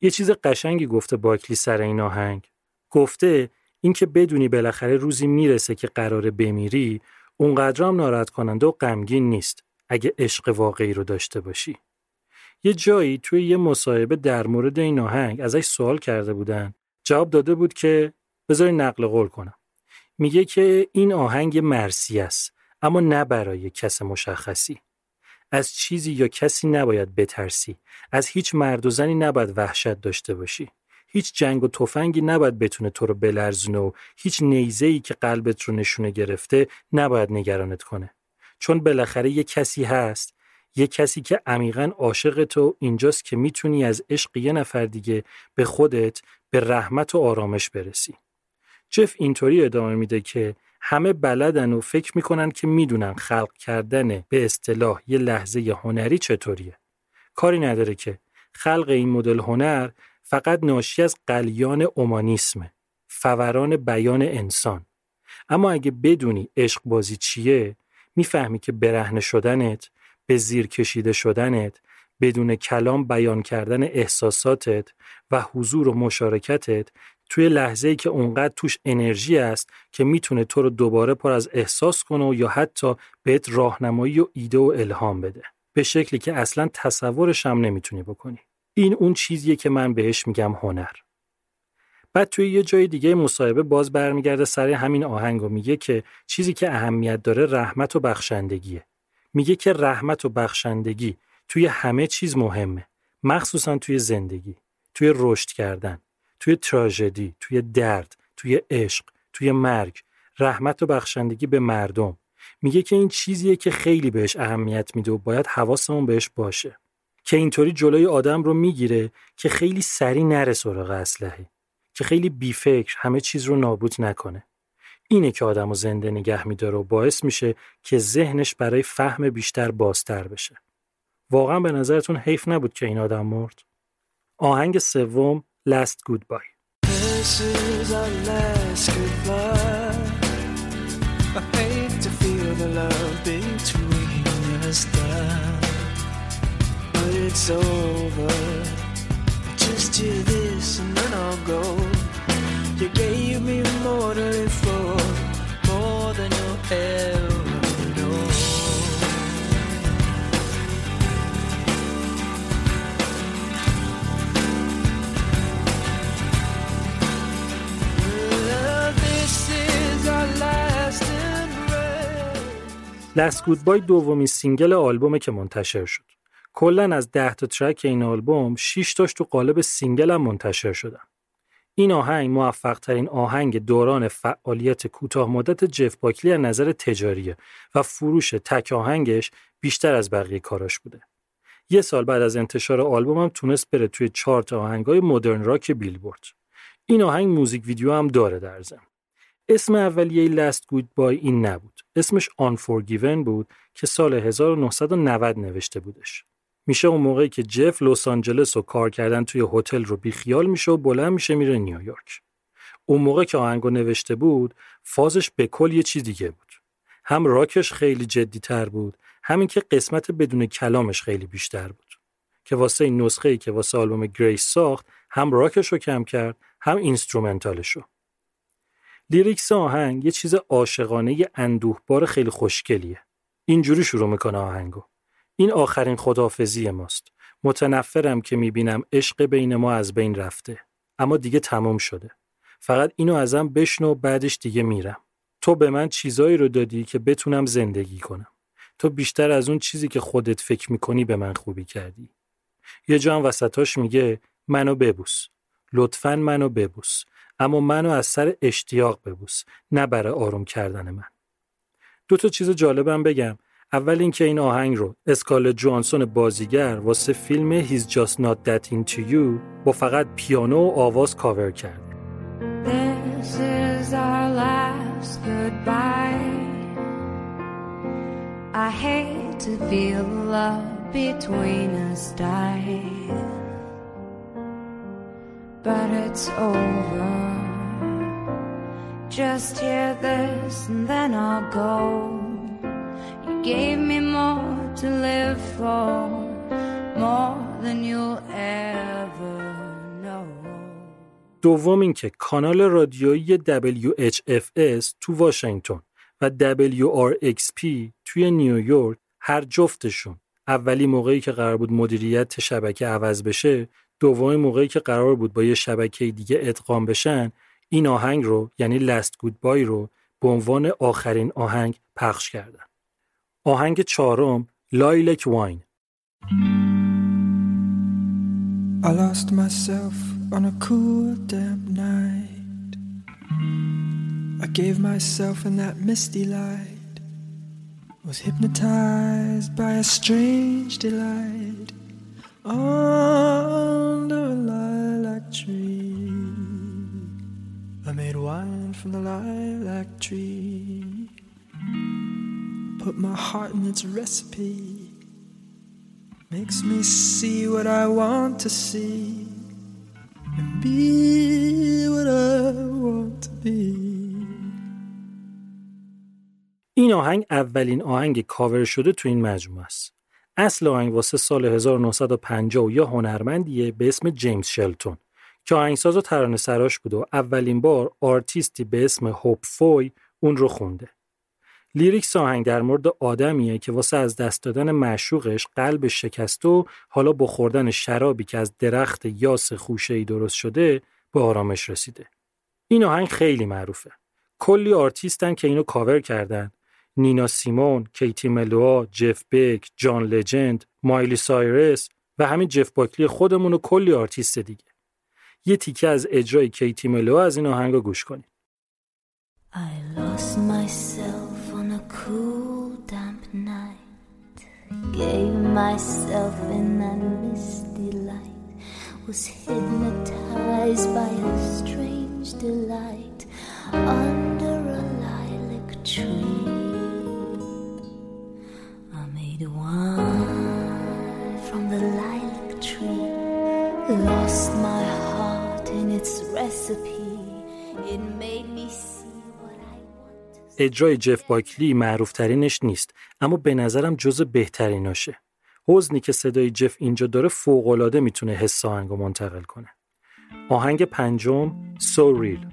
A: یه چیز قشنگی گفته باکلی سر این آهنگ. گفته اینکه بدونی بالاخره روزی می‌رسه که قراره بمیری اونقدر هم ناراحت کننده و غمگین نیست اگه عشق واقعی رو داشته باشی. یه جایی توی یه مصاحبه در مورد این آهنگ ازش سوال کرده بودن. جواب داده بود که بذاری نقل قول کنم. میگه که این آهنگ مرسی است اما نه برای کس مشخصی. از چیزی یا کسی نباید بترسی. از هیچ مرد و زنی نباید وحشت داشته باشی. هیچ جنگ و تفنگی نباید بتونه تو رو بلرزونه و هیچ نیزه‌ای که قلبت رو نشونه گرفته نباید نگرانت کنه. چون بالاخره یه کسی هست یه کسی که عمیقا عاشق تو اینجاست که می‌تونی از عشق یه نفر دیگه به خودت به رحمت و آرامش برسی. جف اینطوری ادامه میده که همه بلدن و فکر می‌کنن که می‌دونن خلق کردن به اصطلاح یه لحظه هنری چطوریه. کاری نداره که خلق این مدل هنر فقط ناشی از قلیان اومانیسمه. فوران بیان انسان. اما اگه بدونی عشق بازی چیه می‌فهمی که برهنه شدنت به زیر کشیده شدنت بدون کلام بیان کردن احساساتت و حضور و مشارکتت توی لحظه‌ای که اونقدر توش انرژی است که می‌تونه تو رو دوباره پر از احساس کنه یا حتی بهت راهنمایی و ایده و الهام بده. به شکلی که اصلا تصورش هم نمی‌تونی بکنی. این اون چیزیه که من بهش میگم هنر. بعد توی یه جای دیگه مصاحبه باز برمیگرده سر همین آهنگ و میگه که چیزی که اهمیت داره رحمت و بخشندگیه. میگه که رحمت و بخشندگی توی همه چیز مهمه. مخصوصا توی زندگی توی رشد کردن. توی تراژدی توی درد توی عشق توی مرگ. رحمت و بخشندگی به مردم. میگه که این چیزیه که خیلی بهش اهمیت میده و باید حواسمون بهش باشه. که اینطوری جلوی آدم رو می‌گیره که خیلی سری نره سراغ اسلحه. که خیلی بیفکر همه چیز رو نابود نکنه. اینه که آدم رو زنده نگه میداره و باعث میشه که ذهنش برای فهم بیشتر بازتر بشه. واقعا به نظرتون حیف نبود که این آدم مرد؟ آهنگ سوم last goodbye. This is our last goodbye. I hate to feel the love between us. But it's over. Just do this and then I'll go Last Goodbye دومین single آلبومه که منتشر شد. کلا از 10 تا track این آلبوم 6 تاش تو قالب single هم منتشر شدن. این آهنگ موفق ترین آهنگ دوران فعالیت کوتاه مدت جف باکلی از نظر تجاریه و فروش تک آهنگش بیشتر از بقیه کاراش بوده. یه سال بعد از انتشار آلبومم تونست بره توی چارت آهنگای modern rock Billboard. این آهنگ music video هم داره در ضمن. اسم اولیه Last Goodbye این نبود. اسمش Unforgiven بود که سال 1990 نوشته بودش. میشه اون موقعی که جف لس آنجلس و کار کردن توی هتل رو بیخیال میشه و بلند میشه میره نیویورک. اون موقع که آهنگو نوشته بود فازش به کل یه چیز دیگه بود. هم راکش خیلی جدی تر بود هم این که قسمت بدون کلامش خیلی بیشتر بود. که واسه این نسخه ای که واسه آلبوم Grace ساخت هم راکش رو کم کرد هم instrumental ش رو. لیریکس آهنگ یه چیز عاشقانه اندوهبار خیلی خوشگلیه. اینجوری شروع می‌کنه آهنگو. این آخرین خدافزی ماست. متنفرم که می‌بینم عشق بین ما از بین رفته. اما دیگه تمام شده. فقط اینو ازم بشنو بعدش دیگه میرم. تو به من چیزایی رو دادی که بتونم زندگی کنم. تو بیشتر از اون چیزی که خودت فکر می‌کنی به من خوبی کردی. یه جا هم وسطاش میگه منو ببوس. لطفا منو ببوس. اما منو از سر اشتیاق ببوس نه برای آروم کردن من دو تا چیز جالبم بگم اول اینکه این آهنگ رو اسکال جوانسون بازیگر واسه فیلم He's Just Not That Into You با فقط پیانو و آواز کاور کرد.
D: This is our last goodbye. I hate to feel love between us die. But it's over. Just hear this and then I'll go. You gave me more to live for, more than you'll ever know.
A: دوم اینکه کانال رادیویی WHFS تو واشنگتن و WRXP توی نیویورک هر جفتشون اولی موقعی که قرار بود مدیریت شبکه عوض بشه دومی موقعی که قرار بود با یه شبکه دیگه ادغام بشن این آهنگ رو یعنی لست گودبای رو به عنوان آخرین آهنگ پخش کردن آهنگ چهارم لایلک واین
B: I lost myself on a cool, damp night. I gave myself in that misty light. Was hypnotized by a strange delight tree. Put my heart in its recipe. Makes me see what I want to see and be what I want to be.
A: این آهنگ اولین آهنگ کاور شده تو این مجموعه است. اصل آهنگ واسه سال 1950 یا هنرمندیه به اسم جیمز شلتون که آهنگساز و ترانه سراش بود و اولین بار آرتیستی به اسم هوپ فوی اون رو خونده. lyrics آهنگ در مورد آدمیه که واسه از دست دادن معشوقش قلبش شکست و حالا با خوردن شرابی که از درخت یاس خوشه‌ای درست شده به آرامش رسیده. این آهنگ خیلی معروفه. کلی آرتیستن که اینو کاور کردن. نینا سیمون، کیتی ملوا، جف بک، جان لجند، مایلی سایرس و همین جف باکلی خودمون و کلی آرتیست دیگه. یه تیکه از اجرای کیتی ملوا از این آهنگ رو گوش کنید.
D: I lost myself on a cool, damp night. Gave myself in that misty light. Was hypnotized by a strange delight under a lilac tree. I made wine from the lilac tree. Lost my
A: اجرای جف باکلی معروف ترینش نیست اما به نظرم جز بهتریناشه. حزنی که صدای جف اینجا داره فوق‌العاده می‌تونه حس آهنگو منتقل کنه. آهنگ پنجم So Real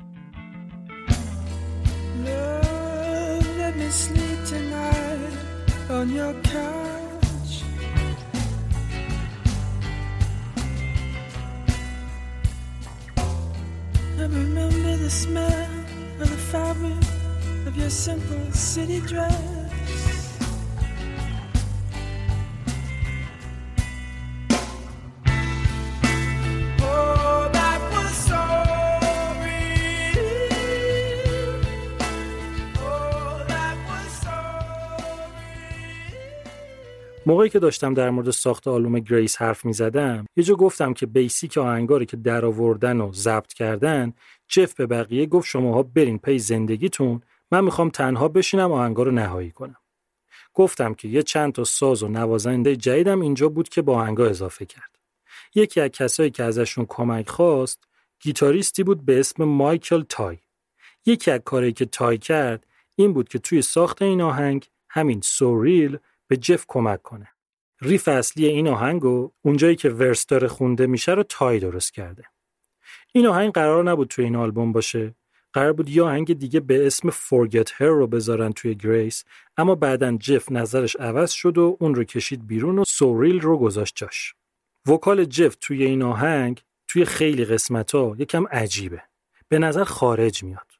B: Love, remember the smell of the fabric of your simple city dress.
A: موقعی که داشتم در مورد ساخت آلبوم Grace حرف می زدم یه جا گفتم که basic آهنگا رو که در آوردن و ضبط کردن جف به بقیه گفت شماها برین پی زندگیتون من می‌خوام تنها بشینم آهنگا رو نهایی کنم. گفتم که یه چند تا ساز و نوازنده جدیدم اینجا بود که به آهنگا اضافه کرد. یکی از کسایی که ازشون کمک خواست گیتاریستی بود به اسم مایکل تای. یکی از کارهایی که تای کرد این بود که توی ساخت این آهنگ همین So Real به جف کمک کنه riff اصلی این آهنگو اونجایی که verse داره خونده میشه رو تای درست کرده این آهنگ قرار نبود توی این آلبوم باشه قرار بود یه آهنگ دیگه به اسم Forget Her رو بذارن توی Grace اما بعدا جف نظرش عوض شد و اون رو کشید بیرون و So Real رو گذاشت جاش. vocal جف توی این آهنگ توی خیلی قسمت ها یکم عجیبه. به نظر خارج میاد.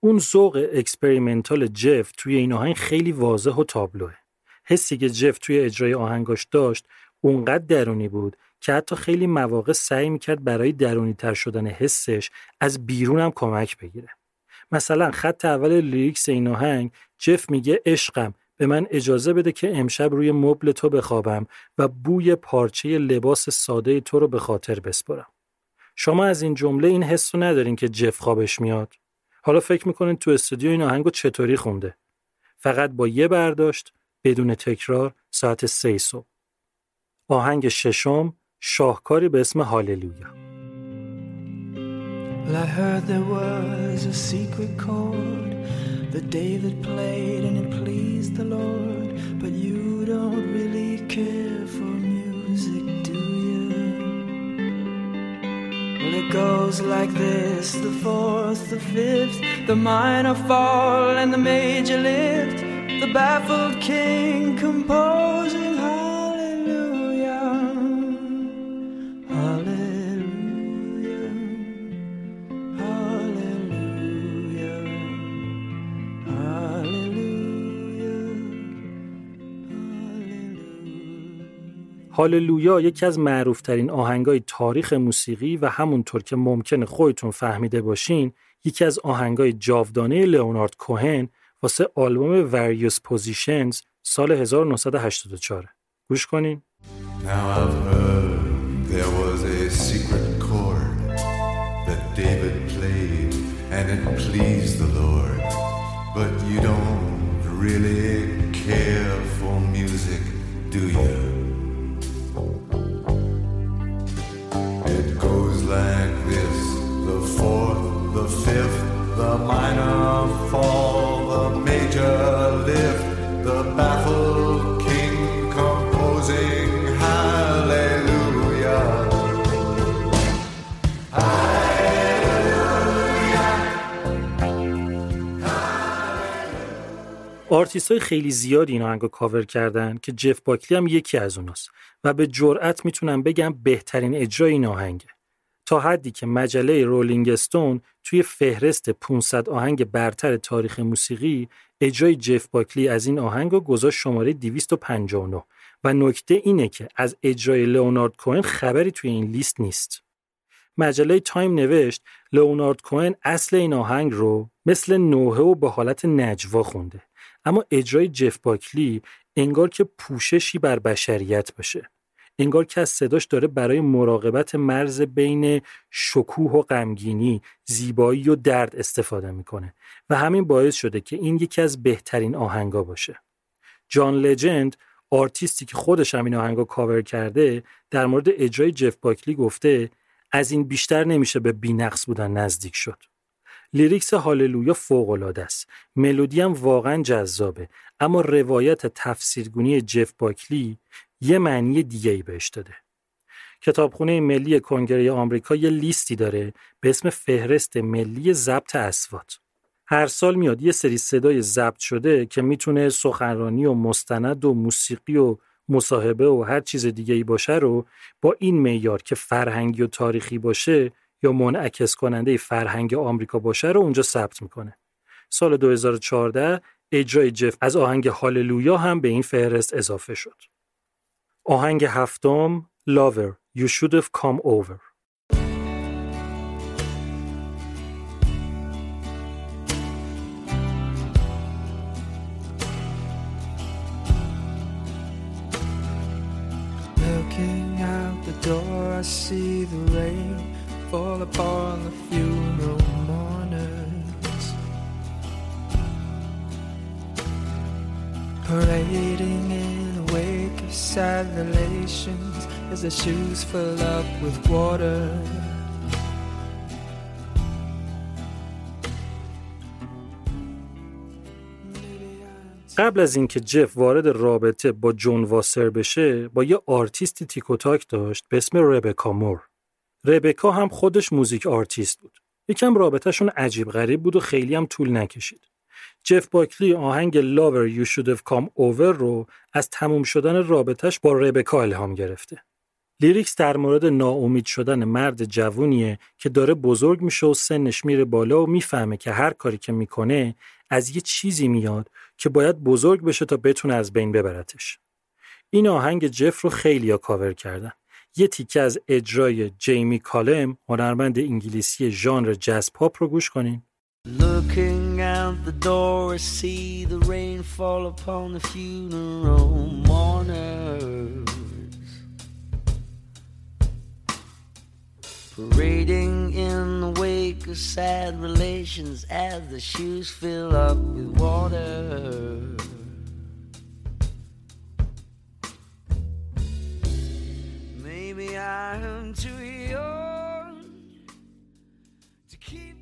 A: اون ذوق experimental جف توی این آهنگ خیلی واضح و تابلوه. حسی که جف توی اجرای آهنگاش داشت اونقدر درونی بود که حتی خیلی مواقع سعی می‌کرد برای درونی تر شدن حسش از بیرون هم کمک بگیره. مثلا خط اول lyrics این آهنگ جف میگه عشقم به من اجازه بده که امشب روی مبل تو بخوابم و بوی پارچه لباس ساده تو رو به خاطر بسپرم. شما از این جمله این حس رو ندارین که جف خوابش میاد. حالا فکر می‌کنین تو استودیو این آهنگو چطوری خونده؟ فقط با یه برداشت بدون تکرار ساعت سه صبح. آهنگ ششم شاهکاری به اسم هاللویا.
B: Well, I heard there was a secret chord that David played and it pleased the Lord. But you don't really care for music, do you? Well, it goes like this the fourth, the fifth, the minor fall, and the major lift. The baffled king composing hallelujah. Hallelujah. Hallelujah. Hallelujah.
A: هاللویا یکی از معروفترین آهنگای تاریخ موسیقی و همونطور که ممکنه خودتون فهمیده باشین یکی از آهنگای جاودانه لئونارد کوهن واسه آلبوم Various Positions سال 1984 گوش کنین
E: Now I've heard there was a secret chord that David played and it pleased the Lord. But you don't really care for music, do you?
A: آرتیست های خیلی زیادی این آهنگو کاور کردن که جف باکلی هم یکی از اوناست و به جرأت می‌تونم بگم بهترین اجرای این آهنگه تا حدی که مجله رولینگ استون توی فهرست 500 آهنگ برتر تاریخ موسیقی اجرای جف باکلی از این آهنگ رو گذاشت شماره 259 و نکته اینه که از اجرای لئونارد کوهن خبری توی این لیست نیست. مجله تایم نوشت لئونارد کوهن اصل این آهنگ رو مثل نوحه و به حالت نجوا خونده اما اجرای جف باکلی انگار که پوششی بر بشریت باشه انگار که از صداش داره برای مراقبت مرز بین شکوه و غمگینی، زیبایی و درد استفاده می‌کنه و همین باعث شده که این یکی از بهترین آهنگا باشه. جان لجند آرتیستی که خودش هم این آهنگا کاور کرده در مورد اجرای جف باکلی گفته از این بیشتر نمیشه به بینقص بودن نزدیک شد. لیریکس هاللویا فوق‌العاده است. ملودی هم واقعا جذابه اما روایت تفسیرگونی جف باکلی یه معنی دیگه ای بهش داده. کتابخونه ملی کنگره آمریکا یه لیستی داره به اسم فهرست ملی ضبط اصوات. هر سال میاد یه سری صدای ضبط شده که می‌تونه سخنرانی و مستند و موسیقی و مصاحبه و هر چیز دیگه ای باشه رو با این معیار که فرهنگی و تاریخی باشه یا منعکس کننده فرهنگ آمریکا باشه رو اونجا ثبت می‌کنه. سال 2014 اجرای جف از آهنگ هاللویا هم به این فهرست اضافه شد. آهنگ هفتم Lover You Should Have Come Over
B: Looking out the door, I see the rain fall upon the funeral mourners. Parading in a wake of sad relations as their shoes fill up with water.
A: قبل از اینکه جف وارد رابطه با جون واسر بشه با یه آرتیستی تیک و تاک داشت به اسم ربکا مور ربکا هم خودش music artist بود یکم رابطهشون عجیب غریب بود و خیلی هم طول نکشید. جف باکلی آهنگ Lover You Should Have Come Over رو از تموم شدن رابطهش با ربکا الهام گرفته. lyrics در مورد ناامید شدن مرد جوونیه که داره بزرگ میشه و سنش میره بالا و می‌فهمه که هر کاری که می‌کنه از یه چیزی میاد که باید بزرگ بشه تا بتونه از بین ببرتش. این آهنگ جف رو خیلی ها کاور کردن. یه تیکه از اجرای جیمی کالم هنرمند انگلیسی ژانر جاز پاپ رو گوش کنین. Looking out the door, I see the rain fall upon the funeral mourners. Parading in the wake of sad relations as the shoes fill up with water. Maybe I am too young to keep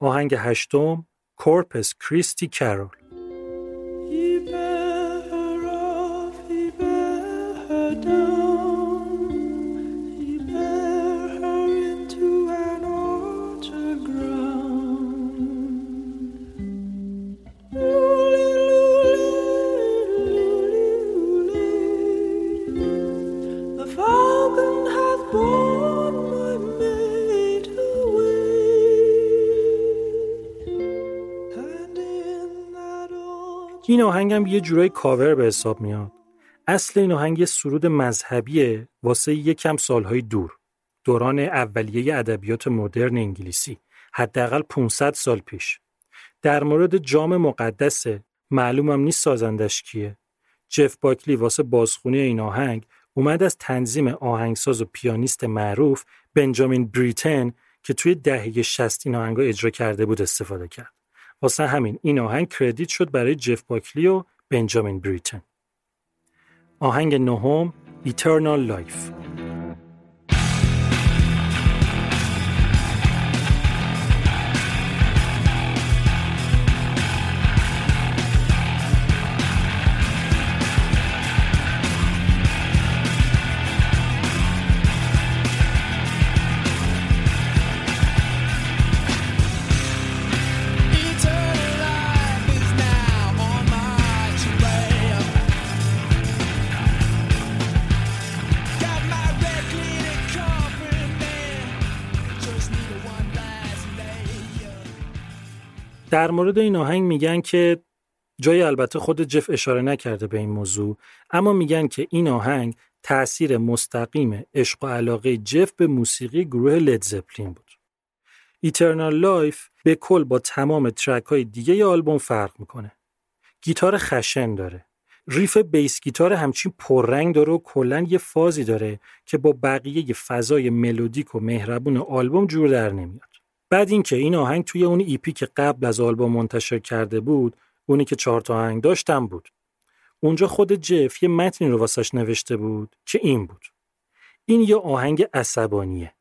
A: آهنگ هشتم کورپس کریستی کرول این آهنگم یه جورای کاور به حساب میاد. اصل این آهنگ یه سرود مذهبیه واسه یکم سالهای دور. دوران اولیه ادبیات مدرن انگلیسی. حداقل 500 سال پیش. در مورد جام مقدسه معلومم نیست سازندش کیه. جف باکلی واسه بازخونی این آهنگ اومد از تنظیم آهنگساز و پیانیست معروف بنجامین بریتن که توی دهه 60 این آهنگا اجرا کرده بود استفاده کرد. واسه همین این آهنگ کردیت شد برای جف باکلی و بنجامین بریتن. آهنگ نهم Eternal Life. در مورد این آهنگ میگن که جای البته خود جف اشاره نکرده به این موضوع اما میگن که این آهنگ تأثیر مستقیم عشق و علاقه جف به موسیقی گروه لید زپلین بود. Eternal Life به کل با تمام track های دیگه آلبوم فرق می‌کنه. گیتار خشن داره. riff bass guitar همچین پررنگ داره و کلا یه فازی داره که با بقیه فضای melodic و مهربون آلبوم جور در نمیاد. بعد اینکه این آهنگ توی اون ایپی که قبل از آلبوم منتشر کرده بود اونی که چهار تا آهنگ داشتم بود. اونجا خود جف یه متنی رو واسش نوشته بود که این بود. این یه آهنگ عصبانیه.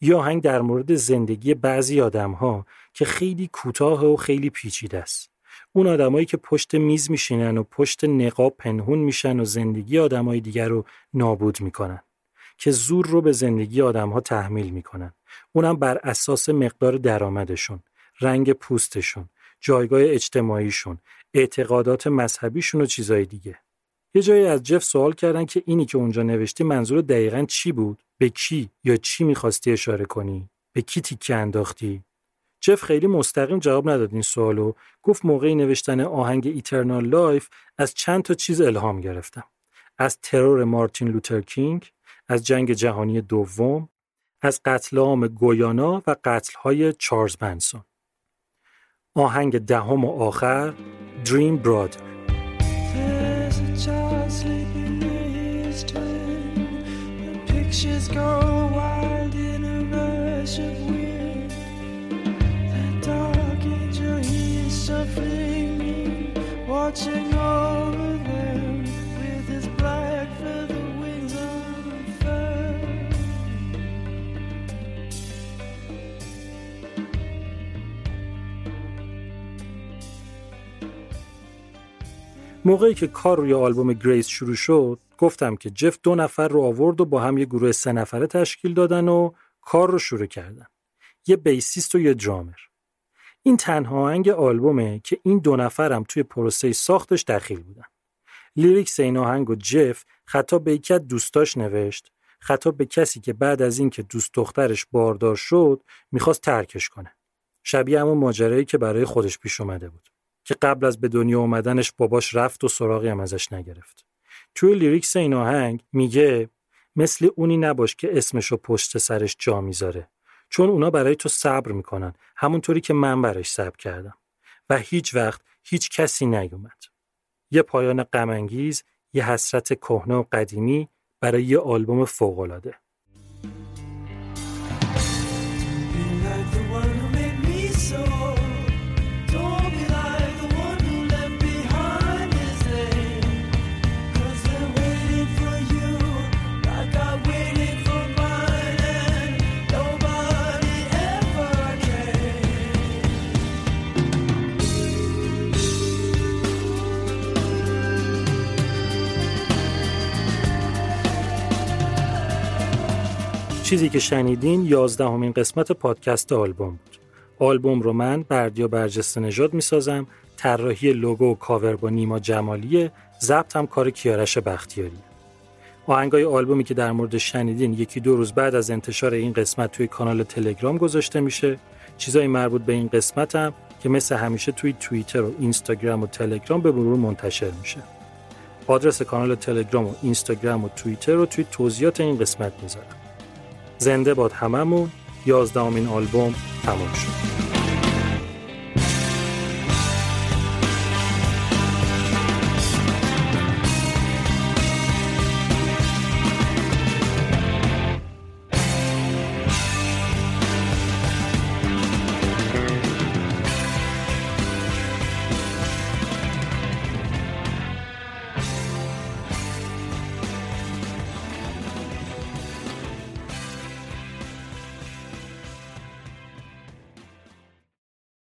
A: یه آهنگ در مورد زندگی بعضی آدم ها که خیلی کوتاه و خیلی پیچیده است. اون آدمایی که پشت میز میشینن و پشت نقاب پنهون میشن و زندگی آدمای دیگر رو نابود می‌کنن که زور رو به زندگی آدم ها تحمیل می‌کنن. اونم بر اساس مقدار درآمدشون، رنگ پوستشون، جایگاه اجتماعیشون، اعتقادات مذهبیشون و چیزای دیگه. یه جایی از جف سوال کردن که اینی که اونجا نوشتی منظور دقیقا چی بود؟ به کی یا چی می‌خواستی اشاره کنی؟ به کی تیکه انداختی؟ جف خیلی مستقیم جواب نداد این سوالو گفت موقعی نوشتن آهنگ Eternal Life از چند تا چیز الهام گرفتم از ترور مارتین لوتر کینگ از جنگ جهانی دوم از قتل عام گویانا و قتل های چارلز بنسون آهنگ دهم و آخر دریم برادر. Watching موقعی که کار روی آلبوم گریس شروع شد گفتم که جف دو نفر رو آورد و با هم یه گروه سه نفره تشکیل دادن و کار رو شروع کردن. یه بیسیست و یه درامر این تنها آهنگ آلبومه که این دو نفرم توی پروسه ساختش دخیل بودن. lyrics این آهنگ و جف خطاب به یکی دوستاش نوشت خطاب به کسی که بعد از اینکه دوست دخترش باردار شد می‌خواست ترکش کنه. شبیه همون ماجرایی که برای خودش پیش اومده بود. که قبل از به دنیا اومدنش باباش رفت و سراغی هم ازش نگرفت. توی lyrics این آهنگ میگه مثل اونی نباش که اسمشو پشت سرش جا می‌ذاره. چون اونا برای تو صبر می‌کنن همونطوری که من براش صبر کردم. و هیچ وقت هیچ کسی نیومد. یه پایان غمانگیز یه حسرت کهنه و قدیمی برای یه آلبوم فوق‌العاده. چیزی که شنیدین یازدهمین قسمت پادکست آلبوم بود. آلبوم رو من بردیا برجسته نژاد می‌سازم طراحی لوگو و کاور با نیما جمالیه ضبط هم کار کیارش بختیاری آهنگای آلبومی که در مورد شنیدین یکی دو روز بعد از انتشار این قسمت توی کانال تلگرام گذاشته میشه. چیزای مربوط به این قسمت هم که مثل همیشه توی توییتر و اینستاگرام و تلگرام به مرور منتشر میشه. آدرس کانال تلگرام و اینستاگرام و توییتر رو توی توضیحات این قسمت می‌ذارم. زنده باد هممون. یازدهمین آلبوم تموم شد.